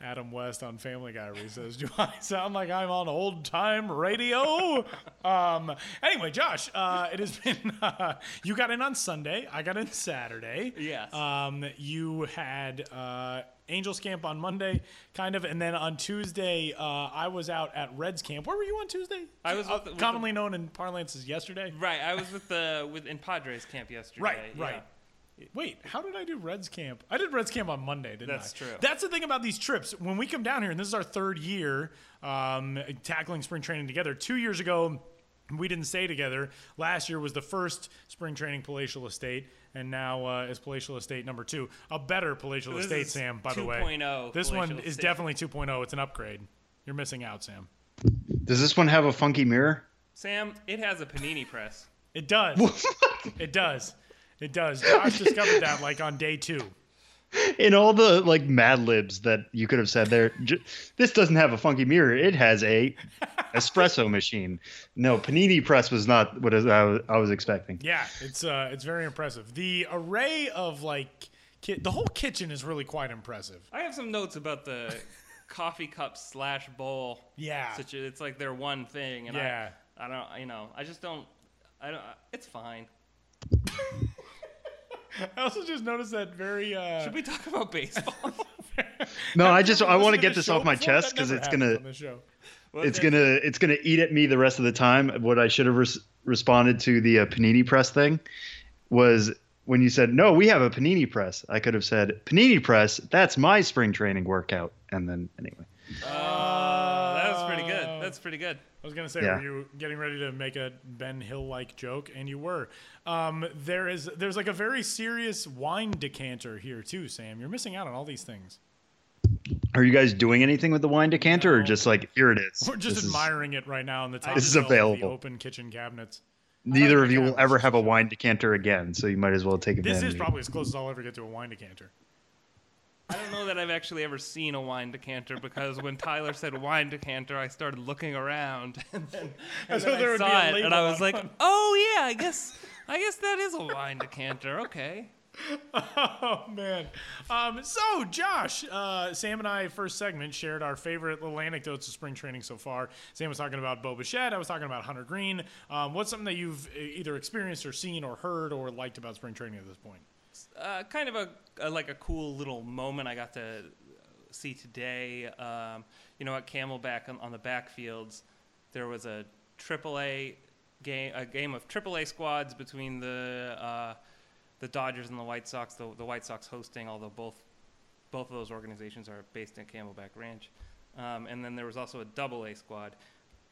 Adam West on Family Guy where he says, (laughs) "Do I sound like I'm on old time radio?" (laughs) um, anyway, Josh, uh, it has been (laughs) uh, you got in on Sunday, I got in Saturday.
Yes.
Um, you had uh, Angels camp on Monday, kind of, and then on Tuesday, uh, I was out at Reds camp. Where were you on Tuesday?
I was with, with
commonly the, known in parlance as yesterday.
Right, I was with the with in Padres camp yesterday.
Right, right. Yeah. Wait, how did I do Reds camp? I did Reds camp on Monday, didn't
That's
I?
That's true.
That's the thing about these trips. When we come down here, and this is our third year um, tackling spring training together. Two years ago, we didn't stay together. Last year was the first spring training palatial estate, and now uh, is palatial estate number two. A better palatial
this
estate, Sam. By the way,
2.0.
This one is definitely 2.0. It's an upgrade. You're missing out, Sam.
Does this one have a funky mirror?
Sam, it has a panini press.
It does. (laughs) it does. It does. Josh discovered that like on day two.
In all the like Mad Libs that you could have said there, j- this doesn't have a funky mirror. It has a (laughs) espresso machine. No, panini press was not what I was, I was expecting.
Yeah, it's uh, it's very impressive. The array of like, ki- the whole kitchen is really quite impressive.
I have some notes about the (laughs) coffee cup slash bowl.
Yeah,
situ- it's like their one thing, and
yeah.
I, I don't, you know, I just don't, I don't. It's fine. (laughs)
I also just noticed that very. Uh...
Should we talk about baseball? (laughs)
no, I just I want to get this off my chest because it's gonna it's gonna it's gonna eat at me the rest of the time. What I should have res- responded to the uh, panini press thing was when you said no, we have a panini press. I could have said panini press. That's my spring training workout. And then anyway.
Uh, that was pretty good. That's pretty good.
I was gonna say, yeah. were you getting ready to make a Ben Hill like joke? And you were. Um, there is there's like a very serious wine decanter here too, Sam. You're missing out on all these things.
Are you guys doing anything with the wine decanter, no. or just like here it is?
We're just this admiring is, it right now in the top.
This is available.
open kitchen cabinets.
Neither of you will ever have a wine decanter again, so you might as well take advantage.
This is probably as close as I'll ever get to a wine decanter.
I don't know that I've actually ever seen a wine decanter because when Tyler said wine decanter, I started looking around (laughs) and then, and then I saw it and I was like, "Oh yeah, I guess I guess that is a wine decanter." Okay. (laughs)
oh man. Um, so Josh, uh, Sam and I first segment shared our favorite little anecdotes of spring training so far. Sam was talking about Bo Bichette. I was talking about Hunter Greene. Um, what's something that you've either experienced or seen or heard or liked about spring training at this point?
Uh, kind of a, a, like a cool little moment I got to see today. Um, you know, at Camelback on, on the backfields, there was a AAA game, a game of AAA squads between the uh, the Dodgers and the White Sox. The, the White Sox hosting, although both both of those organizations are based in Camelback Ranch. Um, and then there was also a Double A squad.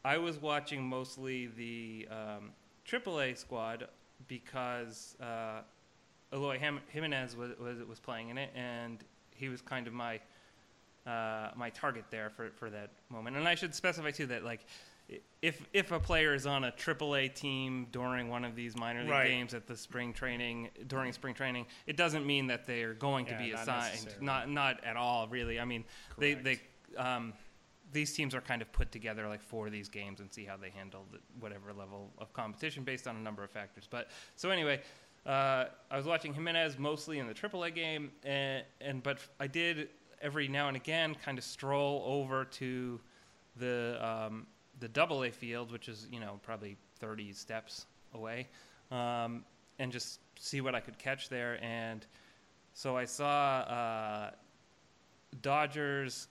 I was watching mostly the um, AAA squad because uh, Eloy Jimenez was, was was playing in it, and he was kind of my uh, my target there for, for that moment. And I should specify too that like if if a player is on a AAA team during one of these minor league right. games at the spring training during spring training, it doesn't mean that they are going yeah, to be not assigned. Not not at all, really. I mean, Correct. they they um, these teams are kind of put together like for these games and see how they handle the, whatever level of competition based on a number of factors. But so anyway. Uh, I was watching Jimenez mostly in the AAA game, and, and but I did every now and again kind of stroll over to the um, the double A field, which is you know probably 30 steps away, um, and just see what I could catch there. And so I saw uh, Dodgers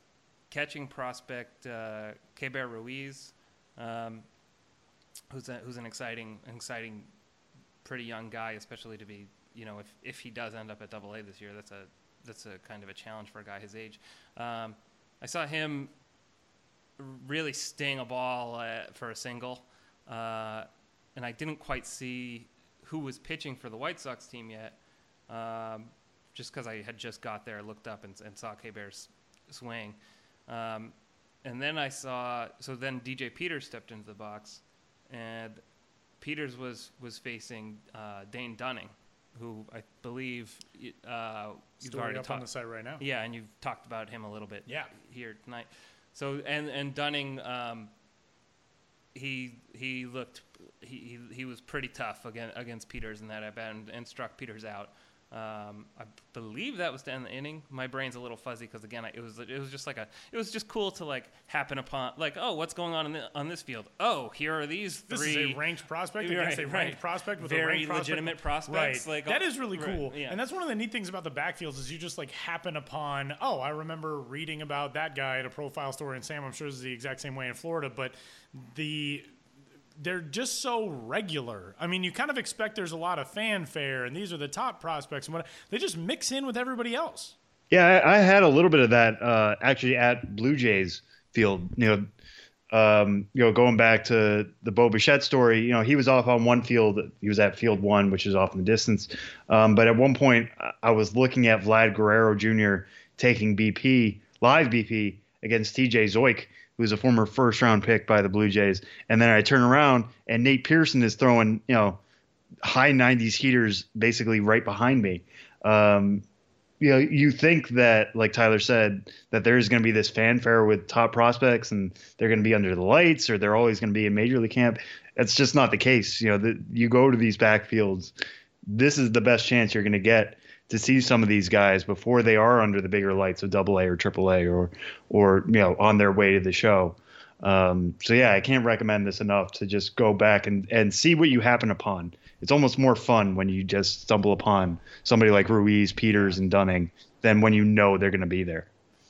catching prospect uh, Ruiz, um, who's a, who's an exciting exciting pretty young guy, especially to be you know if if he does end up at Double A this year, that's a that's a kind of a challenge for a guy his age. Um, I saw him really sting a ball uh, for a single, uh, and I didn't quite see who was pitching for the White Sox team yet, um, just because I had just got there, looked up, and, and saw Keibert's swing. Um, and then I saw, so then DJ Peters stepped into the box, and Peters was was facing uh, Dane Dunning, who I believe uh,
you've already talked on the site right now.
Yeah, and you've talked about him a little bit.
Yeah.
here tonight. So and and Dunning, um, he he looked he, he, he was pretty tough against against Peters in that at bat and, and struck Peters out. Um, I believe that was to end the inning. My brain's a little fuzzy because again, I, it was it was just like a it was just cool to like happen upon like oh what's going on in the, on this field? Oh, here are these three.
This is a ranked prospect right, against a ranked right. prospect with
very
a ranked
legitimate
prospect.
prospects.
Right, like that is really cool. Yeah. And that's one of the neat things about the backfields is you just like happen upon. Oh, I remember reading about that guy at a profile story in Sam. I'm sure this is the exact same way in Florida, but the they're just so regular. I mean, you kind of expect there's a lot of fanfare, and these are the top prospects, and what they just mix in with everybody else.
Yeah, I, I had a little bit of that uh, actually at Blue Jays field. You know, um, you know, going back to the Bo Bichette story, you know, he was off on one field. He was at field one, which is off in the distance. Um, but at one point, I was looking at Vlad Guerrero Jr. taking BP live BP against TJ Zeuch who's a former first round pick by the Blue Jays. And then I turn around and Nate Pearson is throwing, you know, high 90s heaters basically right behind me. Um, you know, you think that, like Tyler said, that there's going to be this fanfare with top prospects and they're going to be under the lights or they're always going to be in major league camp. That's just not the case. You know, the, you go to these backfields, this is the best chance you're going to get to see some of these guys before they are under the bigger lights of Double A AA or Triple A or or you know on their way to the show. Um, so yeah, I can't recommend this enough to just go back and, and see what you happen upon it's almost more fun when you just stumble upon somebody like Ruiz, Peters, and Dunning than when you know they're going to be there.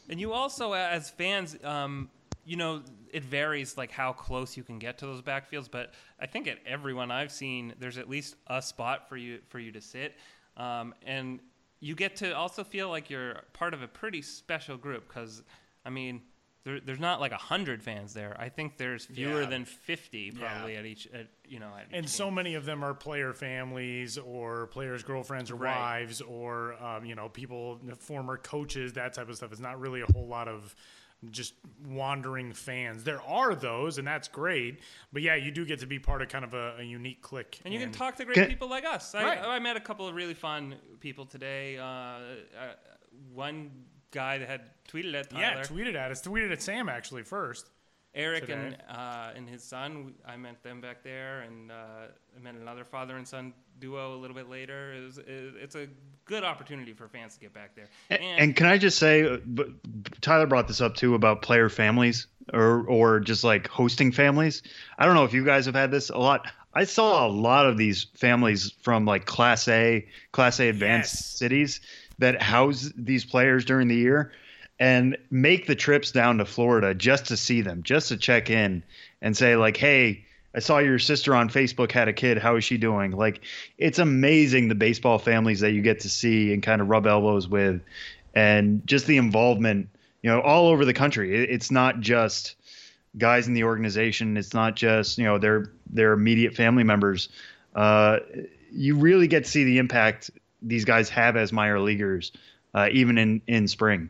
And you also, as fans, um, you know, it varies like how close you can get to those backfields. But I think at everyone I've seen, there's at least a spot for you for you to sit, um, and you get to also feel like you're part of a pretty special group because, I mean. There, there's not like a hundred fans there. I think there's fewer
Yeah.
than fifty probably
Yeah.
at each, at, you know. At each
And
game.
so many of them are player families or players' girlfriends or
Right.
wives or, um, you know, people, former coaches, that type of stuff. It's not really a whole lot of just wandering fans. There are those, and that's great. But yeah, you do get to be part of kind of a, a unique clique.
And you can talk to great
Can-
people like us. I,
Right.
I met a couple of really fun people today. Uh, uh, one guy that had tweeted at Tyler,
Yeah, tweeted at us. Tweeted at Sam actually first.
Eric
today.
and uh, and his son. I met them back there, and uh, I met another father and son duo a little bit later. It was, it, it's a good opportunity for fans to get back there.
And, and can I just say, uh, b- Tyler brought this up too about player families or or just like hosting families. I don't know if you guys have had this a lot. I saw a lot of these families from like Class A, Class A advanced
Yes.
cities that house these players during the year and make the trips down to Florida just to see them, just to check in and say like, "Hey, I saw your sister on Facebook had a kid. How is she doing?" Like, it's amazing the baseball families that you get to see and kind of rub elbows with, and just the involvement, you know, all over the country. It's not just guys in the organization. It's not just you know their their immediate family members. Uh, you really get to see the impact these guys have as minor leaguers, uh, even in in spring.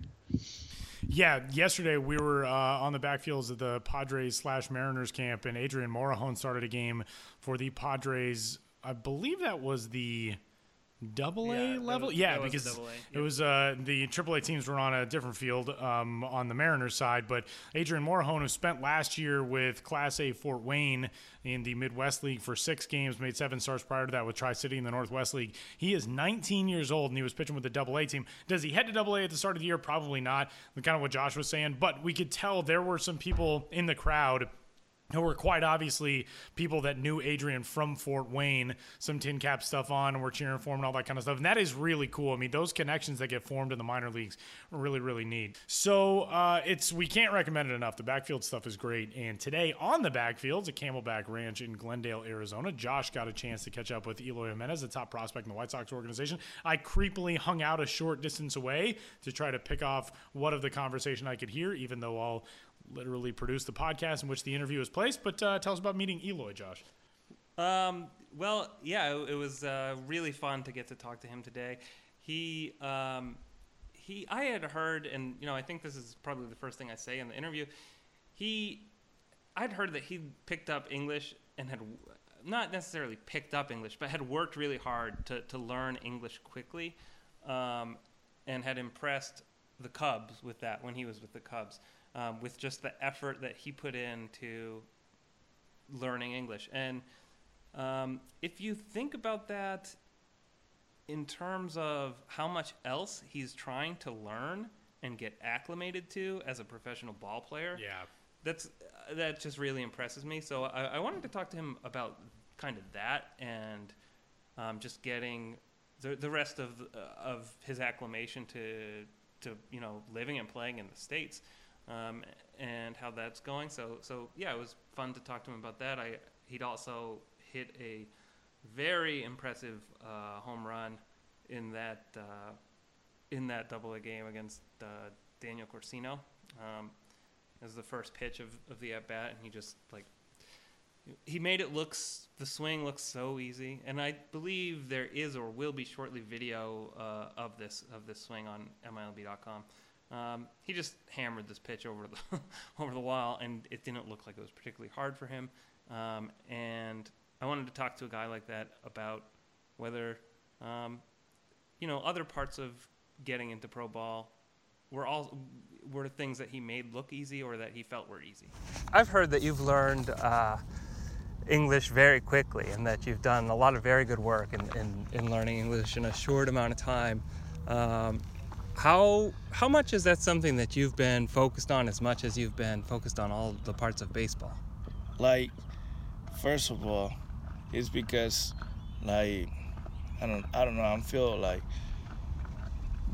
Yeah, yesterday we were uh, on the backfields of the Padres slash Mariners camp, and Adrian Morejon started a game for the Padres. I believe that was the double A
Yeah,
level.
was-
yeah,
was
because
A,
it was uh, the triple A teams were on a different field um, on the Mariners side. But Adrian Morejon, who spent last year with Class A Fort Wayne in the Midwest League for six games, made seven starts prior to that with Tri City in the Northwest League. He is 19 years old and he was pitching with the Double A team. Does he head to Double A at the start of the year? Probably not. Kind of what Josh was saying, but we could tell there were some people in the crowd who were quite obviously people that knew Adrian from Fort Wayne, some tin cap stuff on, and were cheering for him and all that kind of stuff. And that is really cool. I mean, those connections that get formed in the minor leagues are really, really neat. So uh, it's we can't recommend it enough. The backfield stuff is great. And today on the backfields at Camelback Ranch in Glendale, Arizona, Josh got a chance to catch up with Eloy Jimenez, the top prospect in the White Sox organization. I creepily hung out a short distance away to try to pick off what of the conversation I could hear, even though I'll literally produce the podcast in which the interview is placed. But uh, tell us about meeting Eloy, Josh.
Um, well, yeah, it, it was uh, really fun to get to talk to him today. He, um, he, I had heard, and you know, I think this is probably the first thing I say in the interview. He, I'd heard that he picked up English and had not necessarily picked up English, but had worked really hard to, to learn English quickly, um, and had impressed the Cubs with that when he was with the Cubs, um, with just the effort that he put into learning English. And um, if you think about that in terms of how much else he's trying to learn and get acclimated to as a professional ball player,
Yeah.
that's uh, that just really impresses me. So I, I wanted to talk to him about kind of that and um, just getting the, the rest of the, of his acclimation to to you know living and playing in the states um, and how that's going. So so yeah, it was fun to talk to him about that. I he'd also hit a very impressive uh, home run in that uh, in that double A game against uh, Daniel Corcino. Um, it was the first pitch of, of the at bat, and he just like he made it looks the swing looks so easy, and I believe there is or will be shortly video uh, of this of this swing on MILB.com. Um, he just hammered this pitch over the (laughs) over the wall, and it didn't look like it was particularly hard for him. Um, and I wanted to talk to a guy like that about whether um, you know other parts of getting into pro ball were all were things that he made look easy or that he felt were easy. I've heard that you've learned uh, English very quickly and that you've done a lot of very good work in, in, in learning English in a short amount of time. Um, how how much is that something that you've been focused on as much as you've been focused on all the parts of baseball?
Like, first of all, it's because like I don't I don't know. I'm feel like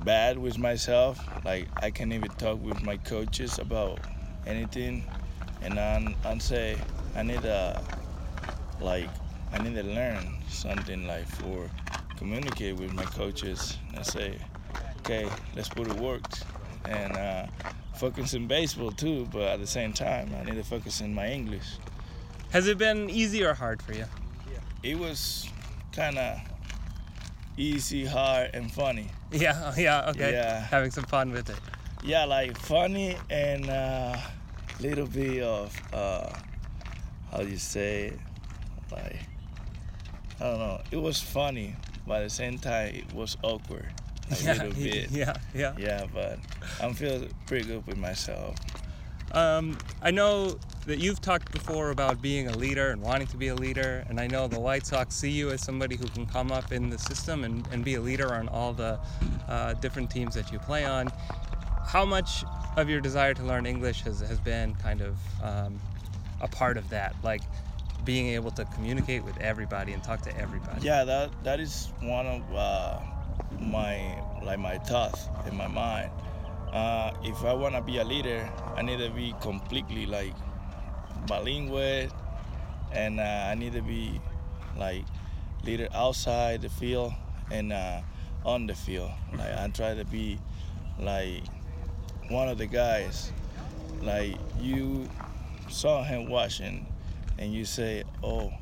bad with myself. Like I can't even talk with my coaches about anything, and I'm I'm say I need to like I need to learn something like for communicate with my coaches and say, okay, let's put it worked. and uh, focus in baseball too. But at the same time, I need to focus in my English.
Has it been easy or hard for you?
It was kind of easy, hard, and funny. (laughs)
Yeah, yeah, okay.
Yeah.
Having some fun with it.
Yeah, like funny and uh, little bit of uh, how do you say it? like I don't know. It was funny, but at the same time it was awkward a (laughs)
yeah,
little bit.
yeah, yeah.
Yeah, but I'm feeling pretty good with myself.
Um, I know that you've talked before about being a leader and wanting to be a leader, and I know the White Sox see you as somebody who can come up in the system and, and be a leader on all the uh, different teams that you play on. How much of your desire to learn English has, has been kind of um, a part of that? Like being able to communicate with everybody and talk to everybody?
Yeah, that that is one of uh, my like my thoughts in my mind. Uh, if I want to be a leader, I need to be completely like bilingual, and uh, I need to be like leader outside the field and uh, on the field. Like I try to be like one of the guys. Like you saw him watching, and you say, "Oh,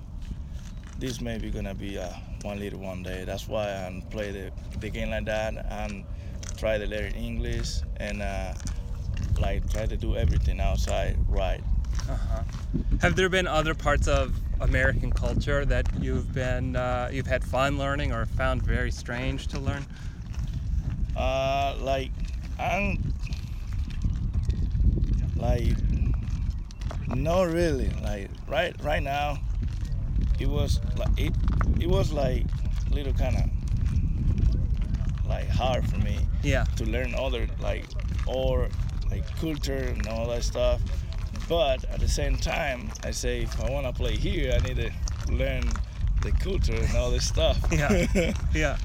this may be gonna be a one leader one day." That's why I play the, the game like that and try to learn English and uh, like try to do everything outside right.
Uh-huh. Have there been other parts of American culture that you've been uh, you've had fun learning or found very strange to learn?
Uh, like I'm like no really like right right now it was like it it was like little kind of like hard for me
Yeah.
to learn other like or like culture and all that stuff but at the same time i say if i want to play here i need to learn the culture and all this stuff (laughs)
Yeah. (laughs) Yeah.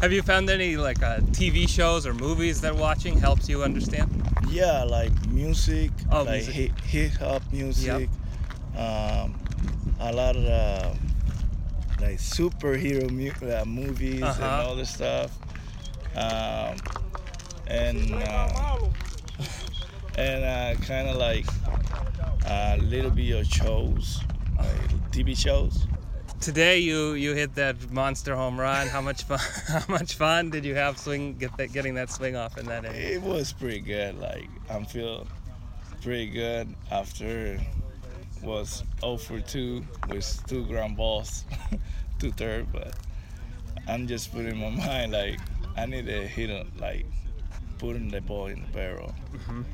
Have you found any like uh, TV shows or movies that watching helps you understand?
Yeah, like music,
Oh,
like
music.
hip hop music, um, a lot of uh, like superhero mu- uh, movies and
Uh-huh.
all this stuff, um, and uh, (laughs) and uh, kind of like a little bit of shows, like TV shows.
Today you you hit that monster home run. How much fun? (laughs) How much fun did you have swing get that getting that swing off in that inning?
It was pretty good. Like I'm feel pretty good after was 0 for 2 with two ground balls (laughs) to third, but I'm just putting my (laughs) mind like I need to hit it like putting the ball in the barrel,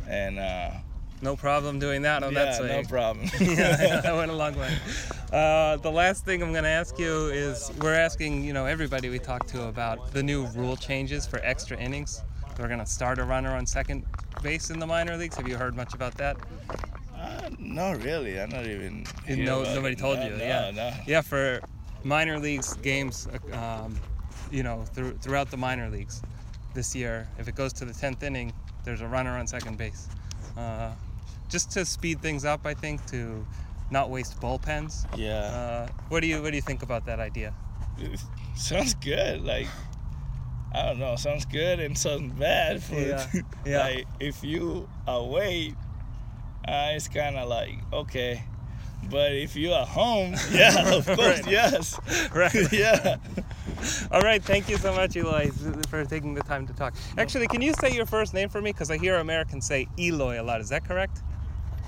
and uh,
No problem doing that on
yeah,
that swing.
no problem. (laughs)
yeah, that went a long way. Uh, the last thing I'm going to ask you is we're asking, you know, everybody we talk to about the new rule changes for extra innings. We're going to start a runner on second base in the minor leagues. Have you heard much about that?
Uh, not really. I'm not even.
You know,
about
nobody
it.
told
No,
you.
no,
yeah.
no.
Yeah, for minor leagues games, uh, um, you know, through, throughout the minor leagues this year, if it goes to the 10th inning, there's a runner on second base. Uh, just to speed things up, I think, to not waste bullpens.
Yeah.
Uh, what do you what do you think about that idea?
It sounds good. Like I don't know, sounds good and sounds bad. For
Yeah, (laughs) yeah.
like if you away, uh, it's kind of like okay, but if you are home, (laughs) yeah, of course, (laughs)
Right.
yes, (laughs)
Right.
yeah.
All right, thank you so much, Eloy, for taking the time to talk. Actually, can you say your first name for me? Because I hear Americans say Eloy a lot. Is that correct?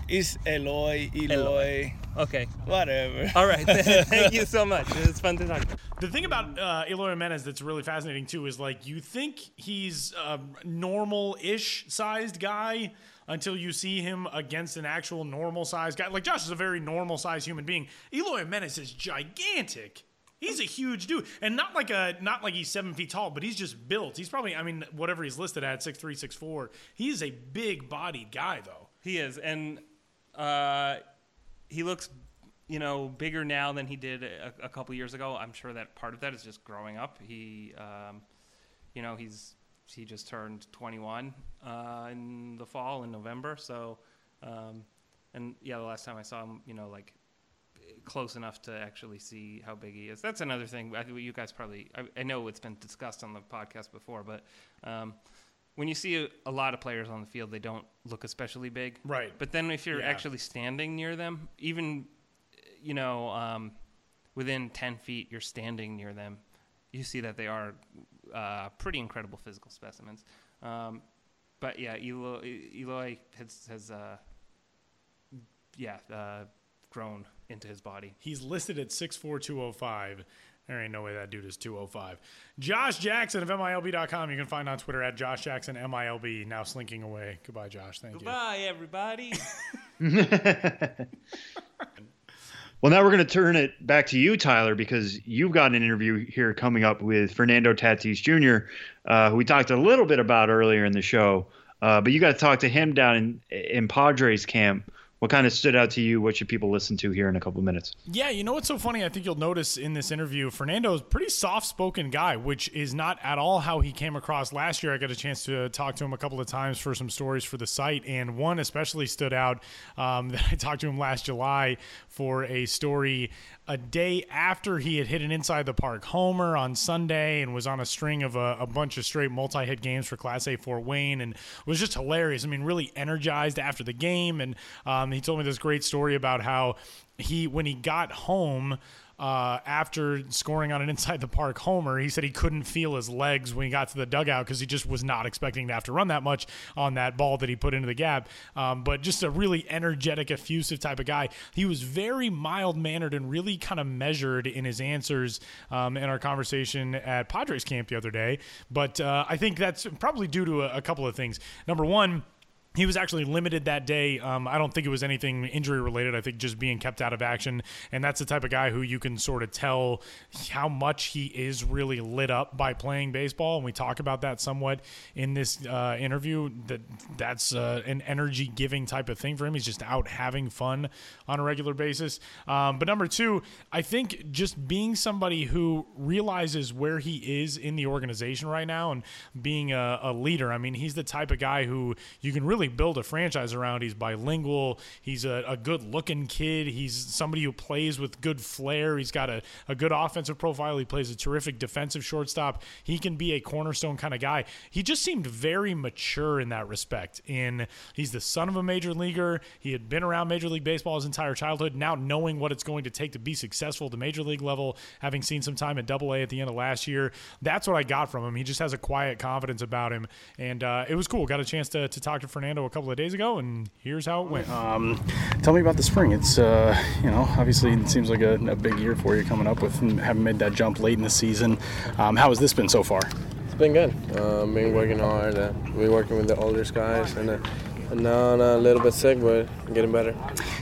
It's Eloy, Eloy,
Eloy. Okay.
whatever.
All right. thank you so much. It's fun to talk.
The thing about uh, Eloy Jimenez that's really fascinating too is like you think he's a normal-ish sized guy until you see him against an actual normal-sized guy. Like Josh is a very normal-sized human being. Eloy Jimenez is gigantic. He's a huge dude, and not like a not like he's seven feet tall, but he's just built. He's probably, I mean, whatever he's listed at six three, six four. He's a big-bodied guy, though.
He is, and uh, he looks you know, bigger now than he did a, a couple years ago. I'm sure that part of that is just growing up. He, um, you know, he's he just turned 21 uh, in the fall in November. So, um, and yeah, the last time I saw him, you know, like close enough to actually see how big he is. That's another thing. I think you guys probably. I, I know it's been discussed on the podcast before, but. Um, when you see a, a, lot of players on the field, they don't look especially big.
Right.
But then if you're yeah. actually standing near them, even you know, um, within 10 feet, you're standing near them, you see that they are uh, pretty incredible physical specimens. Um, but yeah, Eloy, Eloy has, has uh, yeah, uh, grown into his body.
He's listed at 6'4", There ain't no way that dude is 205. Josh Jackson of MILB.com. You can find on Twitter at Josh Jackson MILB. Now slinking away. Goodbye, Josh. Thank
Goodbye, you. Goodbye,
everybody. (laughs) (laughs) Well, now we're going to turn it back to you, Tyler, because you've got an interview here coming up with Fernando Tatis Jr., uh, who we talked a little bit about earlier in the show. Uh, but you got to talk to him down in, in Padres camp what kind of stood out to you? What should people listen to here in a couple of minutes?
Yeah, you know what's so funny? I think you'll notice in this interview, Fernando's pretty soft-spoken guy, which is not at all how he came across last year. I got a chance to talk to him a couple of times for some stories for the site, and one especially stood out um, (laughs) that I talked to him last July for a story a day after he had hit an inside the park homer on Sunday and was on a string of a, a bunch of straight multi hit games for Class A Fort Wayne and was just hilarious. I mean, really energized after the game. And um, he told me this great story about how he, when he got home, uh, after scoring on an inside the park homer. He said he couldn't feel his legs when he got to the dugout because he just was not expecting to have to run that much on that ball that he put into the gap. Um, but just a really energetic, effusive type of guy. He was very mild mannered and really kind of measured in his answers um, in our conversation at Padres camp the other day. But uh, I think that's probably due to a, a couple of things. Number one, he was actually limited that day. Um, I don't think it was anything injury related. I think just being kept out of action. And that's the type of guy who you can sort of tell how much he is really lit up by playing baseball. And we talk about that somewhat in this uh, interview. That that's uh, an energy giving type of thing for him. He's just out having fun on a regular basis. Um, but number two, I think just being somebody who realizes where he is in the organization right now and being a, a leader. I mean, he's the type of guy who you can really build a franchise around. He's bilingual. He's a, a good looking kid. He's somebody who plays with good flair. He's got a, a good offensive profile. He plays a terrific defensive shortstop. He can be a cornerstone kind of guy. He just seemed very mature in that respect. In he's the son of a major leaguer. He had been around Major League Baseball his entire childhood. Now knowing what it's going to take to be successful at the major league level, having seen some time at Double A at the end of last year, that's what I got from him. He just has a quiet confidence about him, and uh, it was cool. Got a chance to, to talk to Fernando Orlando a couple of days ago, and here's how it went.
Um, tell me about the spring. It's uh, you know obviously it seems like a, a, big year for you coming up with having made that jump late in the season. Um, how has this been so far?
It's been good. Uh, been working hard. Uh, we're working with the older guys, and uh, now I'm a little bit sick, but getting better.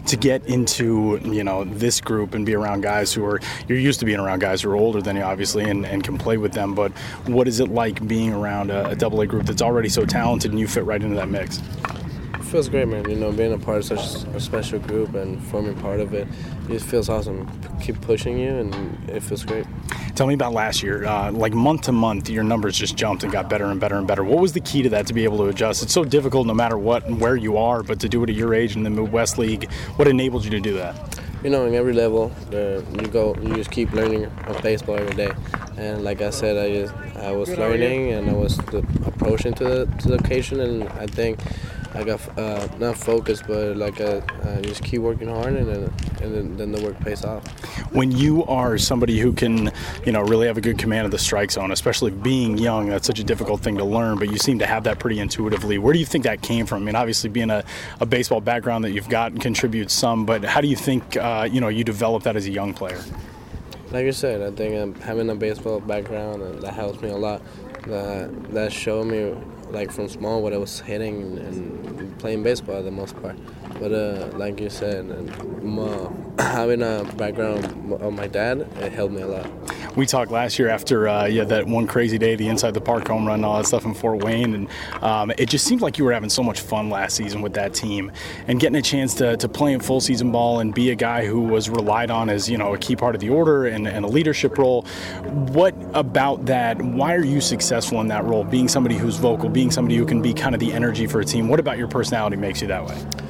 To get into you know this group and be around guys who are you're used to being around guys who are older than you, obviously, and, and can play with them. But what is it like being around a, a double A group that's already so talented and you fit right into that mix?
It feels great, man. You know, being a part of such a special group and forming part of it, it feels awesome. Keep pushing you, and it feels great.
Tell me about last year. Uh, like month to month, your numbers just jumped and got better and better and better. What was the key to that to be able to adjust? It's so difficult no matter what and where you are, but to do it at your age in the Midwest League, what enabled you to do that?
You know, in every level, uh, you go, you just keep learning on baseball every day. And like I said, I just I was learning and I was approaching to the to the occasion, and I think I got uh, not focused, but like uh, uh, just keep working hard, and then and then, then, the work pays off.
When you are somebody who can, you know, really have a good command of the strike zone, especially being young, that's such a difficult thing to learn. But you seem to have that pretty intuitively. Where do you think that came from? I mean, obviously being a, a baseball background that you've got contributes some, but how do you think uh, you know you develop that as a young player?
Like you said, I think um, having a baseball background uh, that helps me a lot. That that showed me like from small what I was hitting and playing baseball the most part. But uh, like you said, and (clears throat) having a background of my dad, it helped me a lot.
we talked last year after uh, yeah that one crazy day, the inside the park home run, all that stuff in Fort Wayne, and um, it just seemed like you were having so much fun last season with that team, and getting a chance to, to play in full season ball and be a guy who was relied on as you know a key part of the order and, and a leadership role. What about that? Why are you successful in that role? Being somebody who's vocal, being somebody who can be kind of the energy for a team. What about your personality makes you that way?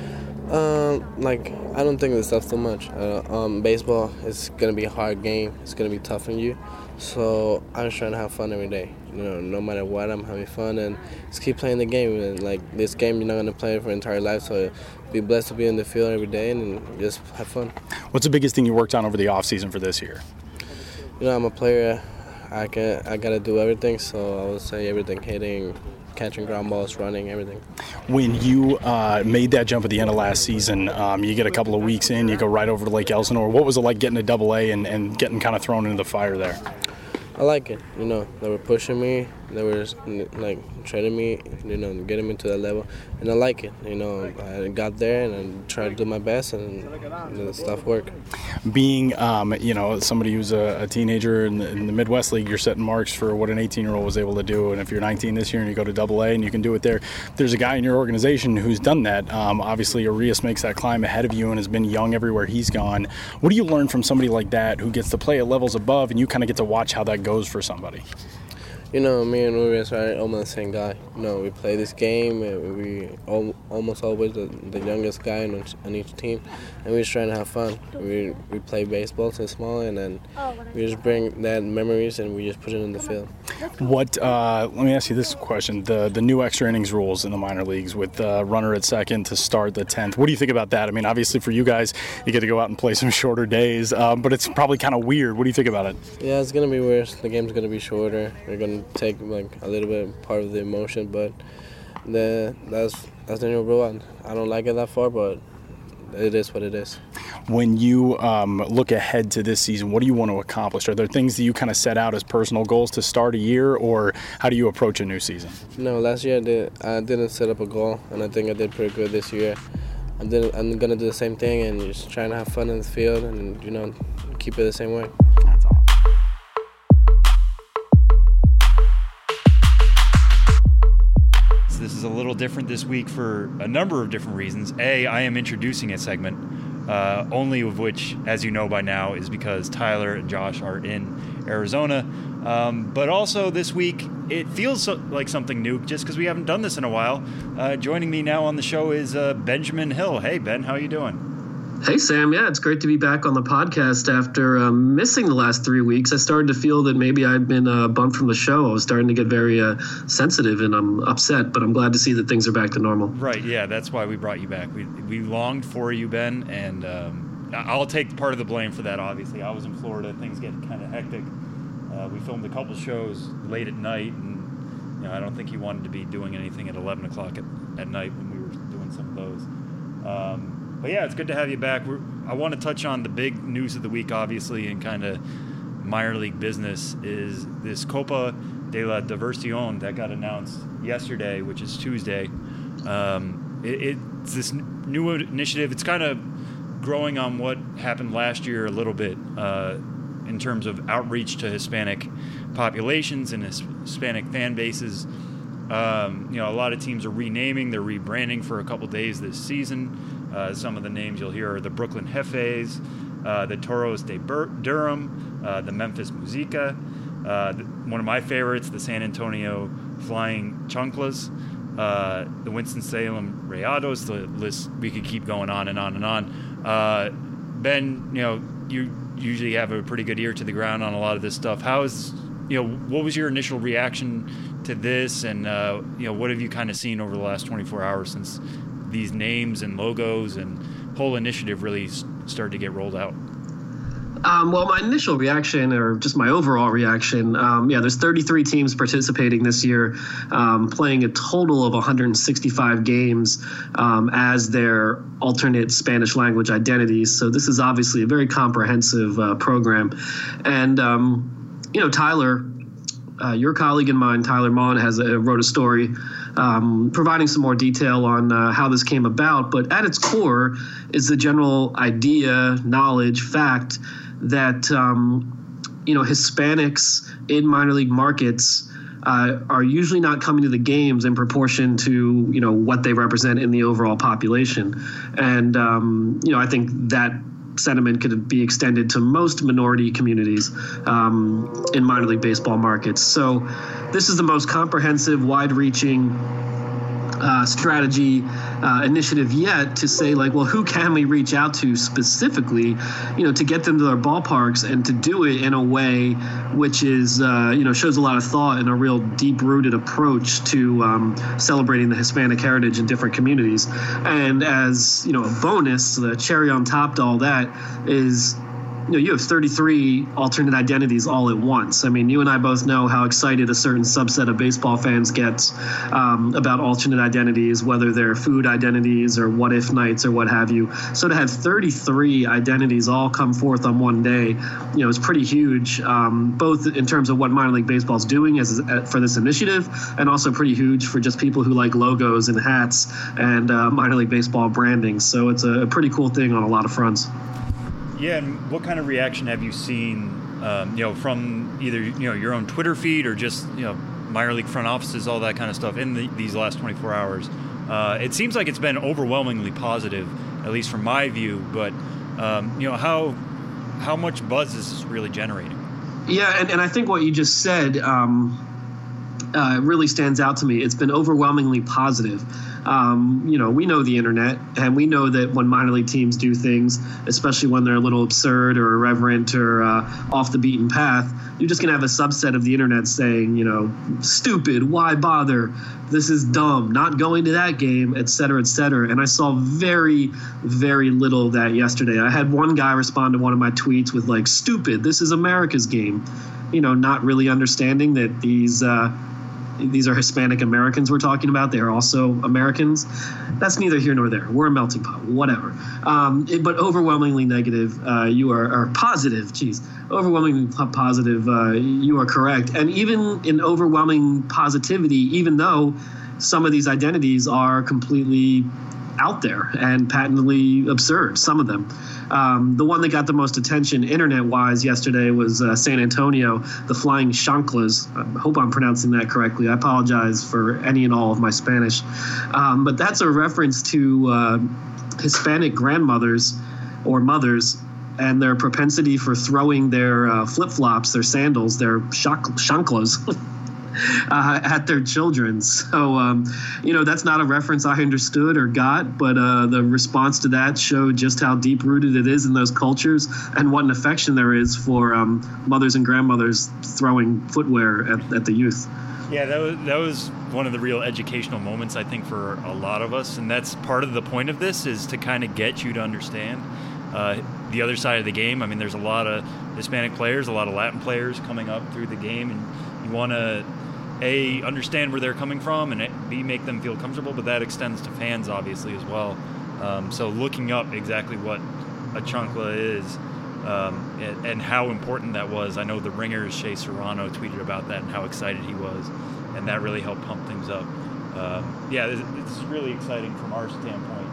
Um, like I don't think this stuff too much. Uh, um, baseball is gonna be a hard game. It's gonna be tough on you. So I'm just trying to have fun every day. You know, no matter what, I'm having fun and just keep playing the game. And like this game, you're not gonna play it for your entire life. So be blessed to be in the field every day and just have fun.
What's the biggest thing you worked on over the off season for this year?
You know, I'm a player. I can I gotta do everything. So I would say everything: hitting, catching ground balls, running, everything.
When you uh, made that jump at the end of last season, um, you get a couple of weeks in, you go right over to Lake Elsinore. What was it like getting to Double A and, and getting kind of thrown into the fire there?
I like it. You know, they were pushing me. They were like training me. You know, getting me to that level, and I like it. You know, I got there and I tried to do my best, and the stuff worked.
Being, um, you know, somebody who's a, a teenager in the, in the, Midwest League, you're setting marks for what an 18-year-old was able to do. And if you're 19 this year and you go to Double A and you can do it there, there's a guy in your organization who's done that. Um, obviously, Urias makes that climb ahead of you and has been young everywhere he's gone. What do you learn from somebody like that who gets to play at levels above, and you kind of get to watch how that goes for somebody?
You know, me and Urias are almost the same guy. You know, we play this game, and we almost always the, the youngest guy on each, on each team, and we're just trying to have fun. We, we play baseball since small, and then we just bring that memories and we just put it in the field.
What? Uh, let me ask you this question: the the new extra innings rules in the minor leagues with uh, runner at second to start the tenth. What do you think about that? I mean, obviously for you guys, you get to go out and play some (laughs) shorter days, um, but it's probably kind of weird. What do you think about it?
Yeah, it's gonna be weird. The game's gonna be shorter. We're gonna take like a little bit part of the emotion, but the that's that's the new rule. I don't like it that far, but it is what it is.
When you um, look ahead to this season, what do you want to accomplish? Are there things that you kind of set out as personal goals to start a year, or how do you approach a new season?
No, last year I, did, I didn't set up a goal, and I think I did pretty good this year. I did, I'm gonna do the same thing and just trying to have fun in the field and you know keep it the same way.
This is a little different this week for a number of different reasons. A, I am introducing a segment, uh, only of which, as you know by now, is because Tyler and Josh are in Arizona. Um, but also this week, it feels so, like something new just because we haven't done this in a while. Uh, joining me now on the show is uh, Benjamin Hill. Hey, Ben, how you doing?
Hey, Sam. Yeah, it's great to be back on the podcast after um, missing the last three weeks. I started to feel that maybe I'd been uh, bumped from the show. I was starting to get very uh, sensitive and I'm upset, but I'm glad to see that things are back to normal.
Right. Yeah, that's why we brought you back. We, we longed for you, Ben, and um, I'll take part of the blame for that, obviously. I was in Florida. Things get kind of hectic. Uh, we filmed a couple shows late at night, and you know, I don't think he wanted to be doing anything at 11 o'clock at, at night when we were doing some of those. Um, but yeah, it's good to have you back. We're, I want to touch on the big news of the week, obviously, and kind of minor league business is this Copa de la Diversión that got announced yesterday, which is Tuesday. Um, it, it's this new initiative. It's kind of growing on what happened last year a little bit uh, in terms of outreach to Hispanic populations and Hispanic fan bases. Um, you know, a lot of teams are renaming, they're rebranding for a couple days this season. Uh, some of the names you'll hear are the Brooklyn Jefes, uh, the Toros de Bur- Durham, uh, the Memphis Musica, uh, the, one of my favorites, the San Antonio Flying Chanclas, uh, the Winston-Salem Rayados. The list, we could keep going on and on and on. ben, you know, you usually have a pretty good ear to the ground on a lot of this stuff. How is, you know, what was your initial reaction to this, and uh, you know, what have you kind of seen over the last 24 hours since these names and logos and whole initiative really started to get rolled out?
Um, well, my initial reaction, or just my overall reaction, um, yeah, there's 33 teams participating this year, um, playing a total of 165 games um, as their alternate Spanish language identities. So this is obviously a very comprehensive uh, program, and um, you know, Tyler, uh, your colleague and mine, Tyler Maun, has a, wrote a story um, providing some more detail on uh, how this came about. But at its core is the general idea, knowledge, fact that um, you know, Hispanics in minor league markets uh, are usually not coming to the games in proportion to you know what they represent in the overall population, and um, you know I think that sentiment could be extended to most minority communities um, in minor league baseball markets. So this is the most comprehensive, wide-reaching uh, strategy uh, initiative yet to say like well who can we reach out to specifically you know to get them to their ballparks and to do it in a way which is uh, you know shows a lot of thought and a real deep rooted approach to um, celebrating the hispanic heritage in different communities. And as you know a bonus the cherry on top to all that is you know, you have 33 alternate identities all at once. I mean, you and I both know how excited a certain subset of baseball fans gets um, about alternate identities, whether they're food identities or what if nights or what have you. So to have 33 identities all come forth on one day, you know, is pretty huge, um, both in terms of what minor league baseball is doing as for this initiative, and also pretty huge for just people who like logos and hats and uh, minor league baseball branding. So it's a pretty cool thing on a lot of fronts.
Yeah, and what kind of reaction have you seen, um, you know, from either you know your own Twitter feed or just you know minor league front offices, all that kind of stuff in the, these last 24 hours? Uh, it seems like it's been overwhelmingly positive, at least from my view. But um, you know how how much buzz is this really generating?
Yeah, and, and I think what you just said um, uh, really stands out to me. It's been overwhelmingly positive um, you know, we know the internet, and we know that when minor league teams do things, especially when they're a little absurd or irreverent or uh, off the beaten path, you're just going to have a subset of the internet saying, you know, stupid, why bother? This is dumb, not going to that game, et cetera, et cetera. And I saw very, very little of that yesterday. I had one guy respond to one of my tweets with, like, stupid, this is America's game. You know, not really understanding that these. Uh, these are Hispanic Americans we're talking about. They are also Americans. That's neither here nor there. We're a melting pot, whatever. Um, it, but overwhelmingly negative. Uh, you are, are positive. Geez, overwhelmingly positive. Uh, you are correct. And even in overwhelming positivity, even though some of these identities are completely out there and patently absurd, some of them. Um, the one that got the most attention internet wise yesterday was uh, San Antonio, the Flying Chanclas. I hope I'm pronouncing that correctly. I apologize for any and all of my Spanish. Um, but that's a reference to uh, Hispanic grandmothers or mothers and their propensity for throwing their uh, flip flops, their sandals, their chanclas. (laughs) (laughs) uh, at their children. So, um, you know, that's not a reference I understood or got, but uh, the response to that showed just how deep rooted it is in those cultures and what an affection there is for um, mothers and grandmothers throwing footwear at, at the youth.
Yeah, that was that was one of the real educational moments I think for a lot of us, and that's part of the point of this is to kind of get you to understand uh, the other side of the game. I mean, there's a lot of Hispanic players, a lot of Latin players coming up through the game, and you want to a understand where they're coming from and b make them feel comfortable but that extends to fans obviously as well. Um, so looking up exactly what a chancla is um, and, and, how important that was. I know the ringers shea serrano tweeted about that and how excited he was and that really helped pump things up. Um, yeah it's really exciting from our standpoint.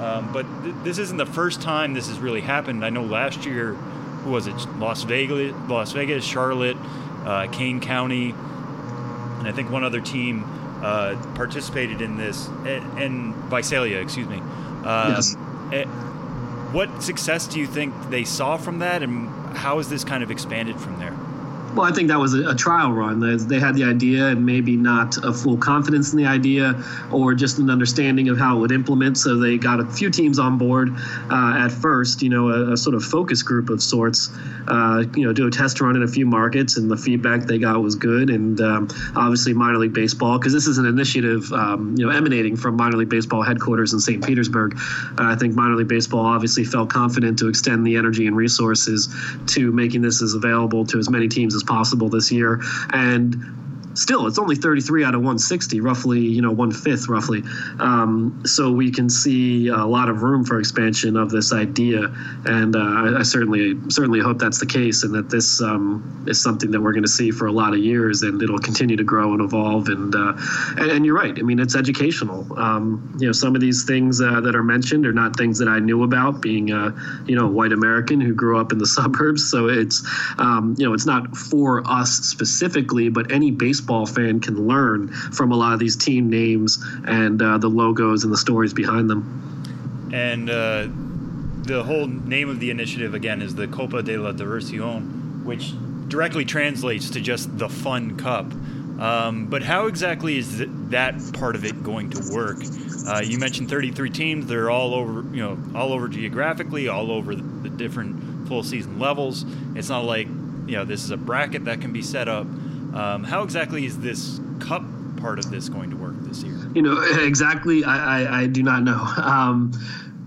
Um, but th- this isn't the first time this has really happened. I know last year who was it? Las vegas las vegas charlotte uh, kane county and I think one other team uh, participated in this, and Visalia, excuse me. Um,
yes.
Eh, what success do you think they saw from that, and how has this kind of expanded from there?
Well, I think that was a, trial run. They had the idea and maybe not a full confidence in the idea or just an understanding of how it would implement. So they got a few teams on board uh, at first, you know, a, a, sort of focus group of sorts, uh, you know, do a test run in a few markets, and the feedback they got was good. And um, obviously, minor league baseball, because this is an initiative, um, you know, emanating from minor league baseball headquarters in St. Petersburg. Uh, I think minor league baseball obviously felt confident to extend the energy and resources to making this as available to as many teams as possible this year. And still, it's only 33 out of 160, roughly, you know, one fifth, roughly. Um, so we can see a lot of room for expansion of this idea, and uh, I, I, certainly, certainly hope that's the case, and that this um, is something that we're going to see for a lot of years, and it'll continue to grow and evolve. And uh, and, and, you're right. I mean, it's educational. Um, you know, some of these things uh, that are mentioned are not things that I knew about, being a you know white American who grew up in the (laughs) suburbs. So it's um, you know, it's not for us specifically, but any baseball baseball fan can learn from a lot of these team names and uh, the logos and the stories behind them.
And uh, the whole name of the initiative again is the Copa de la Diversión, which directly translates to just the fun cup. Um, but how exactly is that part of it going to work? Uh, you mentioned 33 teams; they're all over, you know, all over geographically, all over the, the different full season levels. It's not like you know this is a bracket that can be set up. Um, how exactly is this cup part of this going to work this year?
You know, exactly. I, I, I do not know. (laughs) Um,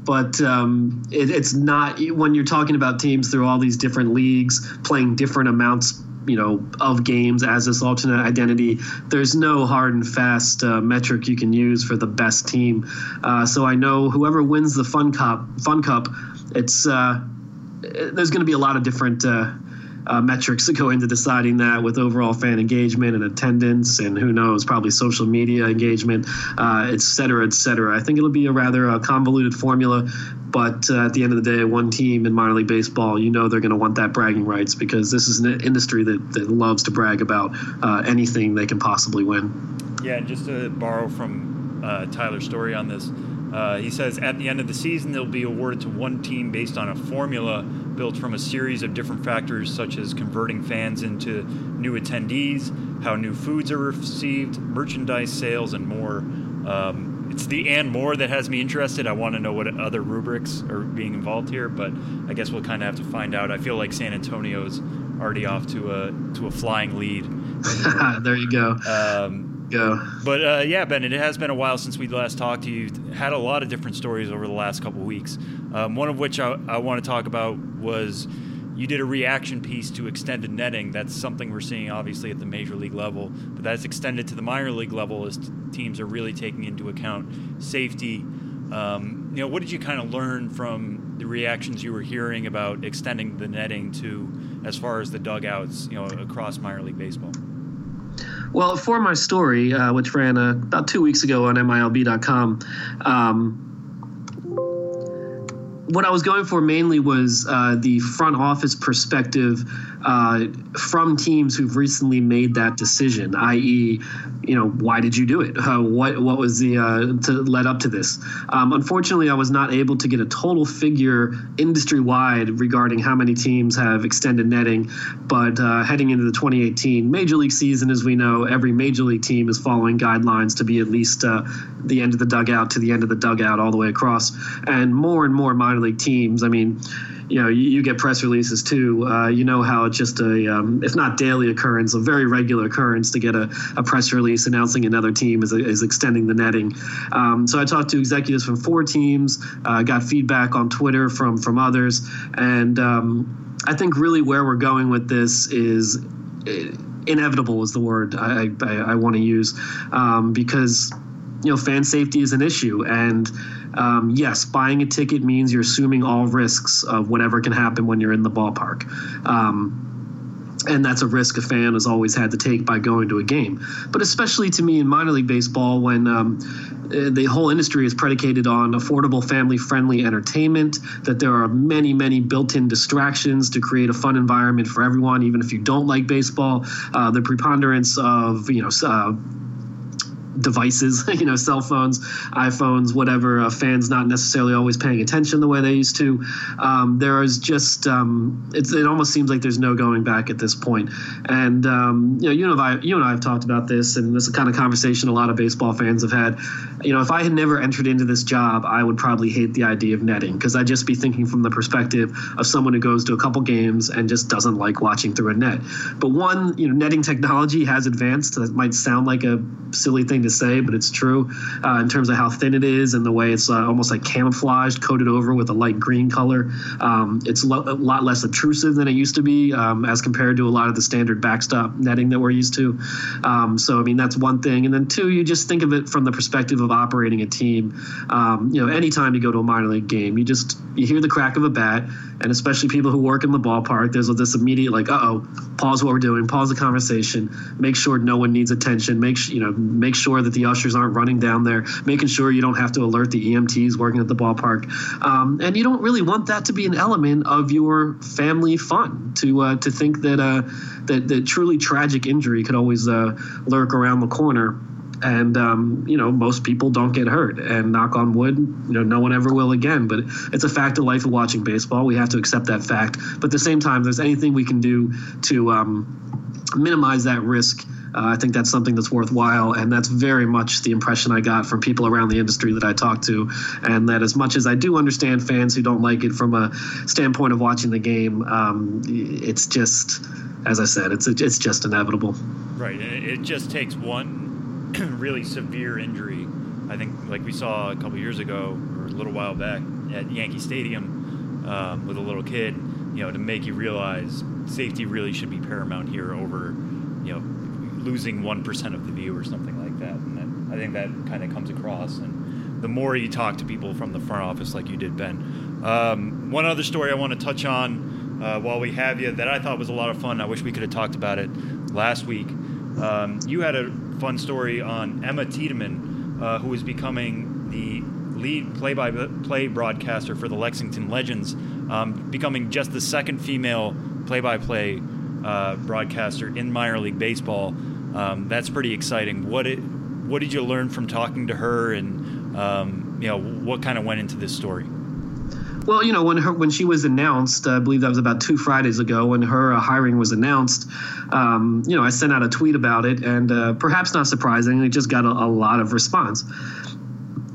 but um, it, it's not when you're talking about teams through all these different leagues playing different amounts you know of games as this alternate identity there's no hard and fast uh, metric you can use for the best team uh, so i know whoever wins the fun cup fun cup it's uh, there's going to be a lot of different uh, metrics that (laughs) go into deciding that with overall fan engagement and attendance and who knows probably social media engagement uh, et cetera et cetera. I think it'll be a rather uh, convoluted formula but uh, at the end of the day one team in minor league baseball you know they're going to want that bragging rights because this is an industry that, that loves to brag about uh, anything they can possibly win.
Yeah and just to borrow from uh, tyler's story on this uh, he says at the end of the season, they'll be awarded to one team based on a formula built from a series of different factors, such as converting fans into new attendees, how new foods are received, merchandise sales, and more. Um, it's the and more that has me interested. I want to know what other rubrics are being involved here, but I guess we'll kind of have to find out. I feel like San Antonio's already off to a to a flying lead. (laughs)
there you go.
Um,
go.
But uh, yeah, Ben, it has been a while since we last talked to you. Had a lot of different stories over the last couple weeks. Um, one of which I, I want to talk about was you did a reaction piece to extended netting. That's something we're seeing obviously at the major league level, but that's extended to the minor league level as t- teams are really taking into account safety. Um, you know, what did you kind of learn from the reactions you were hearing about extending the netting to as far as the dugouts, you know, across minor league baseball?
Well, for my story, uh, which ran uh, about two weeks ago on MILB.com, um, what I was going for mainly was uh, the front office perspective uh, from teams who've recently made that decision, i.e., you know, why did you do it? Uh, what what was the uh, to led up to this? Um, unfortunately, I was not able to get a total figure industry wide regarding how many teams have extended netting. But uh, heading into the 2018 Major League season, as we know, every Major League team is following guidelines to be at least uh, the end of the dugout to the end of the dugout all the way across, and more and more minor league teams. I mean you know, you, you get press releases too. Uh, you know how it's just a, um, if not daily occurrence, a very regular occurrence to get a, a press release announcing another team is, is extending the netting. Um, so I talked to executives from four teams, uh, got feedback on Twitter from from others, and um, I think really where we're going with this is. Eh, inevitable is the word I, I, I want to use um, because you know fan safety is an issue and um, yes, buying a ticket means you're assuming all risks of whatever can happen when you're in the ballpark. Um, and that's a risk a fan has always had to take by going to a game. But especially to me in minor league baseball, when um, the whole industry is predicated on affordable, family friendly entertainment, that there are many, many built in distractions to create a fun environment for everyone, even if you don't like baseball. Uh, the preponderance of, you know, uh, devices, (laughs) you know, cell phones, iPhones, whatever. Uh, fans not necessarily always paying attention the way they used to. Um, there is just um, it almost seems like there's no going back at this point. And um, you know, you know, I, you and I have talked about this, and this is the kind of conversation a lot of baseball fans have had. You know, if I had never entered into this job, I would probably hate the idea of netting because I'd just be thinking from the perspective of someone who goes to a couple games and just doesn't like watching through a net. But one, you know, netting technology has advanced. That might sound like a silly thing thing to say, but it's true uh, in terms of how thin it is and the way it's uh, almost like camouflaged, coated over with a light green color. Um, it's lo- a lot less obtrusive than it used to be um, as compared to a lot of the standard backstop netting that we're used to. Um, so, I mean, that's one thing. And then two, you just think of it from the perspective of operating a team. Um, you know, anytime you go to a minor league game, you just you hear the crack of a bat, and especially people who work in the ballpark, there's this immediate like, uh oh, pause what we're doing, pause the conversation, make sure no one needs attention, make you know, make sure that the ushers aren't running down there, making sure you don't have to alert the EMTs working at the ballpark, um, and you don't really want that to be an element of your family fun. To uh, to think that uh, that that truly tragic injury could always uh, lurk around the corner. And um, you know most people don't get hurt. And knock on wood you know no one ever will again. But it's a fact of life of watching baseball. We have to accept that fact. But at the same time there's anything we can do to um, minimize that risk uh, I think that's something that's worthwhile, and that's very much the impression I got from people around the industry that I talked to. And that as much as I do understand fans who don't like it from a standpoint of watching the game, um, it's just, as I said, it's it's just inevitable.
Right, it just takes one (clears throat) really severe injury. I think, like we saw a couple years ago or a little while back at Yankee Stadium um, with a little kid, you know, to make you realize safety really should be paramount here over, you know, losing one percent of the view or something like that. And that, I think that kind of comes across. And the more you talk to people from the front office, like you did, Ben. Um, one other story I want to touch on uh, while we have you that I thought was a lot of fun. I wish we could have talked about it last week. Um, you had a fun story on Emma Tiedemann, uh, who is becoming the lead play-by-play broadcaster for the Lexington Legends, um, becoming just the second female play-by-play uh, broadcaster in minor league baseball. Um, that's pretty exciting. What it, what did you learn from talking to her, and um, you know what kind of went into this story?
Well, you know, when her when she was announced, I believe that was about two Fridays ago, when her uh, hiring was announced. Um, you know, I sent out a tweet about it, and uh, perhaps not surprisingly, just got a, a, lot of response.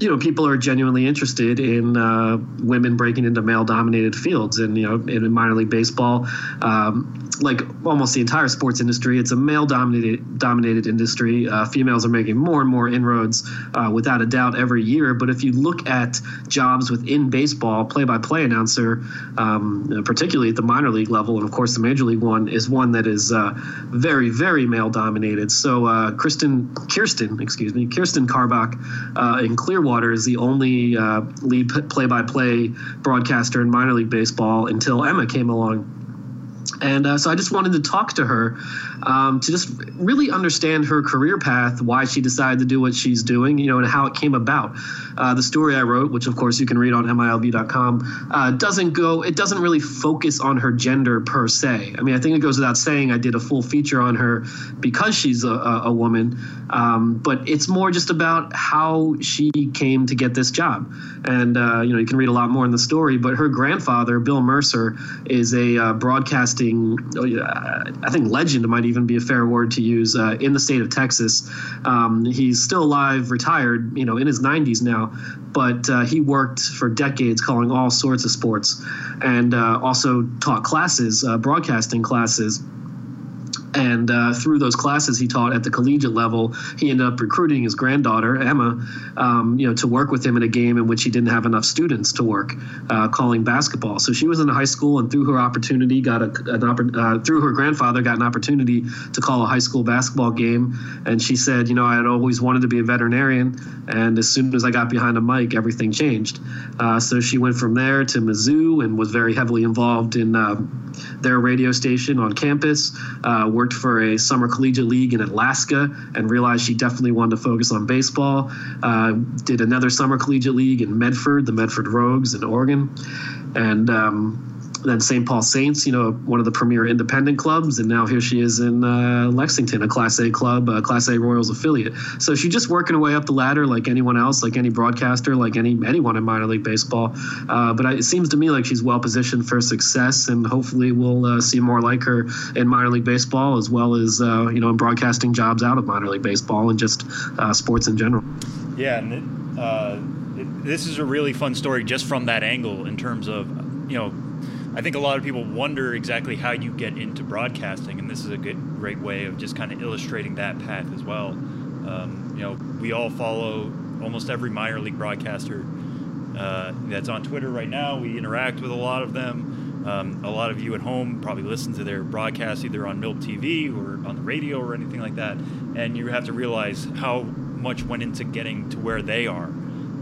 You know, people are genuinely interested in uh, women breaking into male-dominated fields, and you know, in minor league baseball. Um, like almost the entire sports industry, it's a male dominated dominated industry. Uh, females are making more and more inroads, uh, without a doubt, every year. But if you look at jobs within baseball, play-by-play announcer, um, particularly at the minor league level, and of course the major league one is one that is uh, very, very male dominated. So uh, Kristen, Kirsten, excuse me, Kirsten Karbach uh, in Clearwater is the only uh, lead play-by-play broadcaster in minor league baseball until Emma came along and uh, so I just wanted to talk to her um, to just really understand her career path, why she decided to do what she's doing, you know, and how it came about. Uh, the story I wrote, which of course you can read on MILB.com, uh, doesn't go, it doesn't really focus on her gender per se. I mean, I think it goes without saying I did a full feature on her because she's a, a, woman, um, but it's more just about how she came to get this job. And, uh, you know, you can read a lot more in the story, but her grandfather, Bill Mercer, is a uh, broadcasting, oh, I think legend might even be a fair word to use uh, in the state of Texas. Um, he's still alive, retired, you know, in his 90s now, but uh, he worked for decades calling all sorts of sports and uh, also taught classes, uh, broadcasting classes and uh, through those classes he taught at the collegiate level, he ended up recruiting his granddaughter Emma, um, you know, to work with him in a game in which he didn't have enough students to work, uh, calling basketball. So she was in high school, and through her opportunity, got a, an uh, through her grandfather got an opportunity to call a high school basketball game. And she said, you know, I had always wanted to be a veterinarian, and as soon as I got behind a mic, everything changed. Uh, so she went from there to Mizzou and was very heavily involved in uh, their radio station on campus. Uh, worked for a summer collegiate league in Alaska and realized she definitely wanted to focus on baseball. Uh, did another summer collegiate league in Medford, the Medford Rogues in Oregon, and um, then St. Paul Saints, you know, one of the premier independent clubs, and now here she is in uh, Lexington, a Class A club, a Class A Royals affiliate. So she's just working her way up the ladder, like anyone else, like any broadcaster, like any anyone in minor league baseball. Uh, but I, it seems to me like she's well positioned for success, and hopefully we'll uh, see more like her in minor league baseball, as well as uh, you know in broadcasting jobs out of minor league baseball and just uh, sports in general.
Yeah, and uh, it, this is a really fun story just from that angle in terms of you know I think a lot of people wonder exactly how you get into broadcasting, and this is a good, great way of just kind of illustrating that path as well. Um, you know, we all follow almost every minor league broadcaster uh, that's on Twitter right now. We interact with a lot of them. Um, a lot of you at home probably listen to their broadcasts either on MiLB TV or on the radio or anything like that, and you have to realize how much went into getting to where they are.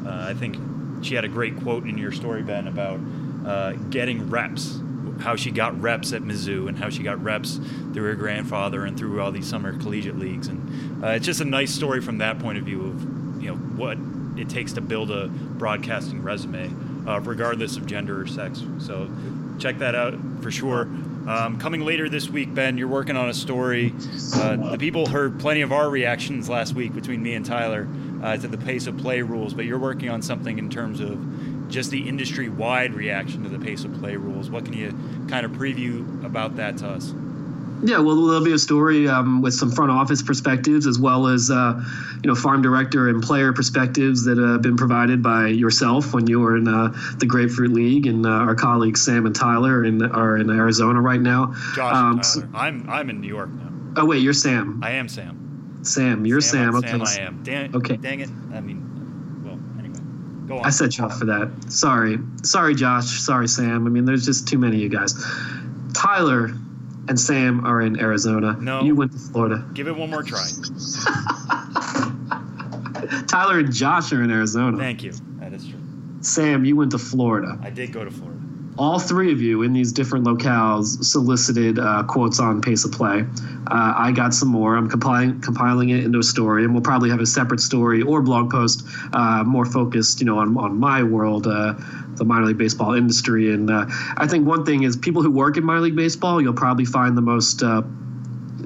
Uh, I think she had a great quote in your story, Ben, about uh, getting reps, how she got reps at Mizzou and how she got reps through her grandfather and through all these summer collegiate leagues. And uh, it's just a nice story from that point of view of you know what it takes to build a broadcasting resume, uh, regardless of gender or sex. So check that out for sure. Um, coming later this week, Ben, you're working on a story. Uh, the people heard plenty of our reactions last week between me and Tyler uh, to the pace of play rules, but you're working on something in terms of just the industry wide reaction to the pace of play rules. What can you kind of preview about that to us?
Yeah, well, there'll be a story um, with some front office perspectives as well as, uh, you know, farm director and player perspectives that have been provided by yourself when you were in uh, the Grapefruit League, and uh, our colleagues Sam and Tyler in, are in Arizona right now.
Josh um, so, I'm I'm in New York now.
Oh wait, you're Sam.
I am Sam.
Sam, you're Sam.
Sam.
Okay.
Sam, I am. Dang,
okay.
Dang it. I mean, go on.
I set you off for that. Sorry, sorry, Josh. Sorry, Sam. I mean, there's just too many of you guys. Tyler and Sam are in Arizona.
No.
You went to Florida.
Give it one more try. (laughs)
Tyler and Josh are in Arizona.
Thank you. That is true.
Sam, you went to Florida.
I did go to Florida.
All three of you in these different locales solicited uh, quotes on pace of play. Uh, I got some more. I'm compiling compiling it into a story, and we'll probably have a separate story or blog post uh, more focused, you know, on on my world, uh, the minor league baseball industry. And uh, I think one thing is people who work in minor league baseball, you'll probably find the most uh,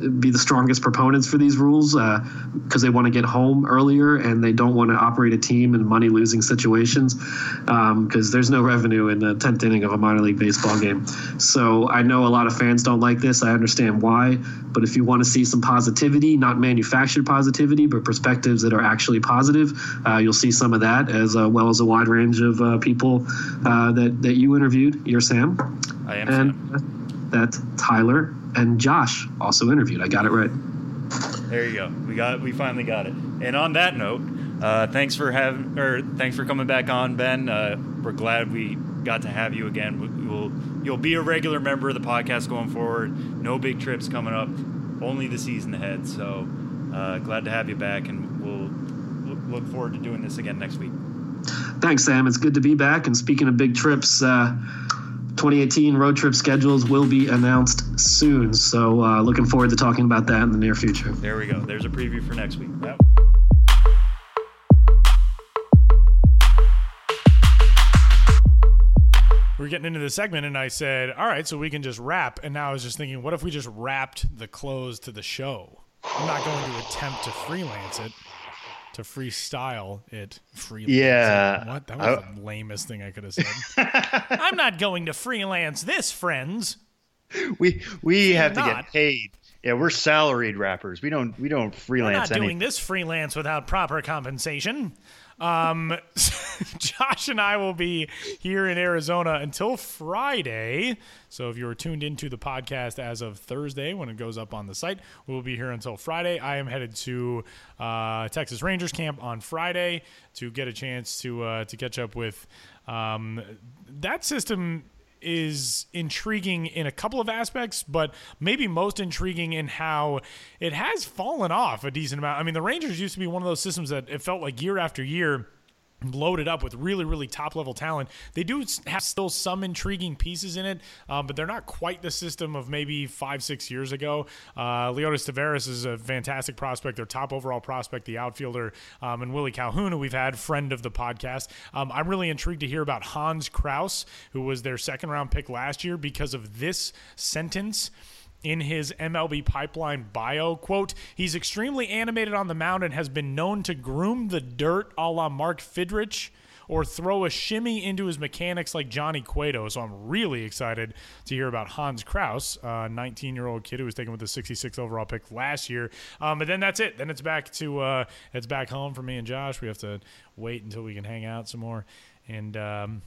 be the strongest proponents for these rules because uh, they want to get home earlier and they don't want to operate a team in money losing situations because um, there's no revenue in the 10th inning of a minor league baseball game. So I know a lot of fans don't like this. I understand why. But if you want to see some positivity, not manufactured positivity, but perspectives that are actually positive, uh, you'll see some of that as uh, well as a wide range of uh, people uh, that, that you interviewed. You're Sam.
I am
and
Sam.
that Tyler and Josh also interviewed. I got it right.
There you go. We got. it. We finally got it. And on that note, uh, thanks for having or thanks for coming back on, Ben. Uh, we're glad we got to have you again. We will. You'll be a regular member of the podcast going forward. No big trips coming up. Only the season ahead. So uh, glad to have you back, and we'll look forward to doing this again next week.
Thanks, Sam. It's good to be back. And speaking of big trips, uh, 2018 road trip schedules will be announced soon. So, uh, looking forward to talking about that in the near future.
There we go. There's a preview for next week. Yep.
we are getting into the segment, and I said, "All right, so we can just wrap." And now I was just thinking, what if we just wrapped the close to the show? I'm not going to attempt to freelance it, to freestyle it. Freelance
Yeah.
What? That was I, the lamest thing I could have said. (laughs) I'm not going to freelance this, friends.
We we have
not.
to get paid. Yeah, we're salaried rappers. We don't we don't freelance.
We're not
anything.
doing this freelance without proper compensation. Um, (laughs) Josh and I will be here in Arizona until Friday. So if you were tuned into the podcast as of Thursday when it goes up on the site, we'll be here until Friday. I am headed to uh, Texas Rangers camp on Friday to get a chance to uh, to catch up with um, that system is intriguing in a couple of aspects, but maybe most intriguing in how it has fallen off a decent amount. I mean, the Rangers used to be one of those systems that it felt like year after year loaded up with really, really top level talent. They do have still some intriguing pieces in it, um, but they're not quite the system of maybe five, six years ago. Uh, Leody Taveras is a fantastic prospect, their top overall prospect, the outfielder, um, and Willie Calhoun, who we've had, friend of the podcast. Um, I'm really intrigued to hear about Hans Crouse, who was their second round pick last year because of this sentence in his MLB pipeline bio. Quote, he's extremely animated on the mound and has been known to groom the dirt a la Mark Fidrych or throw a shimmy into his mechanics like Johnny Cueto. So I'm really excited to hear about Hans Crouse, a 19 year old kid who was taken with the 66 overall pick last year. Um, but then that's it. Then it's back to uh, it's back home for me and Josh. We have to wait until we can hang out some more, and um,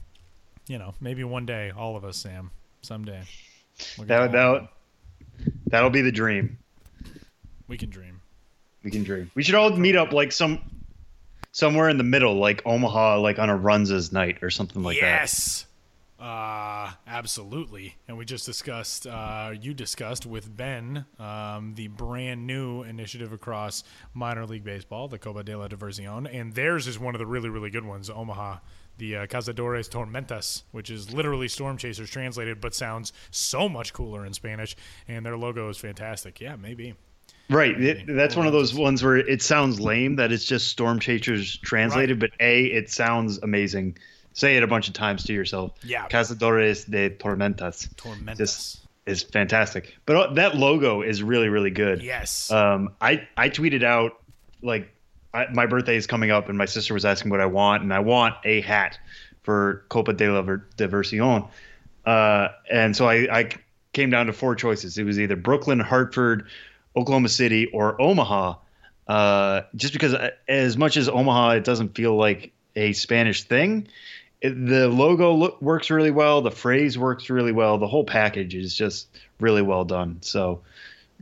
you know maybe one day all of us, Sam, someday.
That that That'll be the dream.
We can dream.
We can dream. We should all meet up like some somewhere in the middle, like Omaha, like on a Runza's night or something like that.
yes. Uh, absolutely. And we just discussed, uh, you discussed with Ben, um, the brand new initiative across minor league baseball, the Copa de la Diversión. And theirs is one of the really, really good ones, Omaha. The uh, Cazadores Tormentas, which is literally Storm Chasers translated, but sounds so much cooler in Spanish. And their logo is fantastic. Yeah, maybe.
Right. It, that's one of those ones where it sounds lame that it's just Storm Chasers translated, but A, it sounds amazing. Say it a bunch of times to yourself.
Yeah.
Cazadores de Tormentas.
Tormentas.
Just is fantastic. But uh, that logo is really, really good.
Yes.
Um, I, I tweeted out, like, I, my birthday is coming up, and my sister was asking what I want, and I want a hat for Copa de la Diversión. Uh, and so I, I came down to four choices. It was either Brooklyn, Hartford, Oklahoma City, or Omaha. Uh, just because, uh, as much as Omaha, it doesn't feel like a Spanish thing. It, the logo look, works really well. The phrase works really well. The whole package is just really well done. So,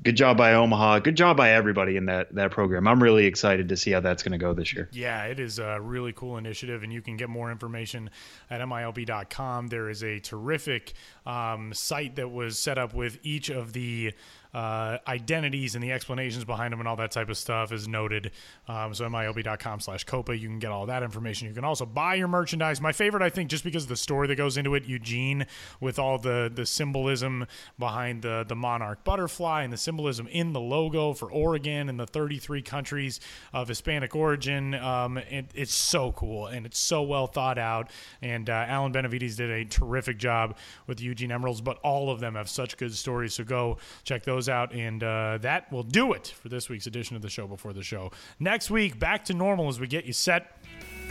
good job by Omaha. Good job by everybody in that that program. I'm really excited to see how that's going to go this year.
Yeah, it is a really cool initiative, and you can get more information at MILB.com. There is a terrific um, site that was set up with each of the uh, identities and the explanations behind them and all that type of stuff is noted. Um, so MILB.com slash COPA, you can get all that information. You can also buy your merchandise. My favorite, I think, just because of the story that goes into it, Eugene, with all the, the symbolism behind the, the monarch butterfly and the symbolism in the logo for Oregon and the 33 countries of Hispanic origin. Um, it, it's so cool and it's so well thought out. And uh, Alan Benavides did a terrific job with Eugene Emeralds, but all of them have such good stories. So go check those out. And uh, that will do it for this week's edition of the show before the show. Next week, back to normal as we get you set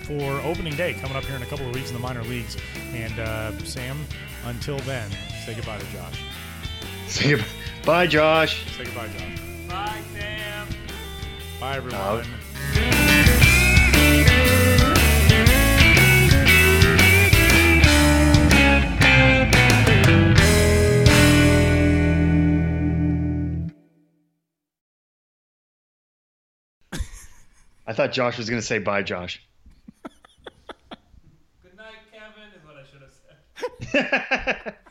for opening day coming up here in a couple of weeks in the minor leagues. And uh, Sam, until then, say goodbye to Josh.
Say goodbye. Bye, Josh.
Say goodbye, Josh.
Bye, Sam.
Bye, everyone.
Out. I thought Josh was going to say bye, Josh. (laughs)
Good night, Kevin, is what I should have said. (laughs)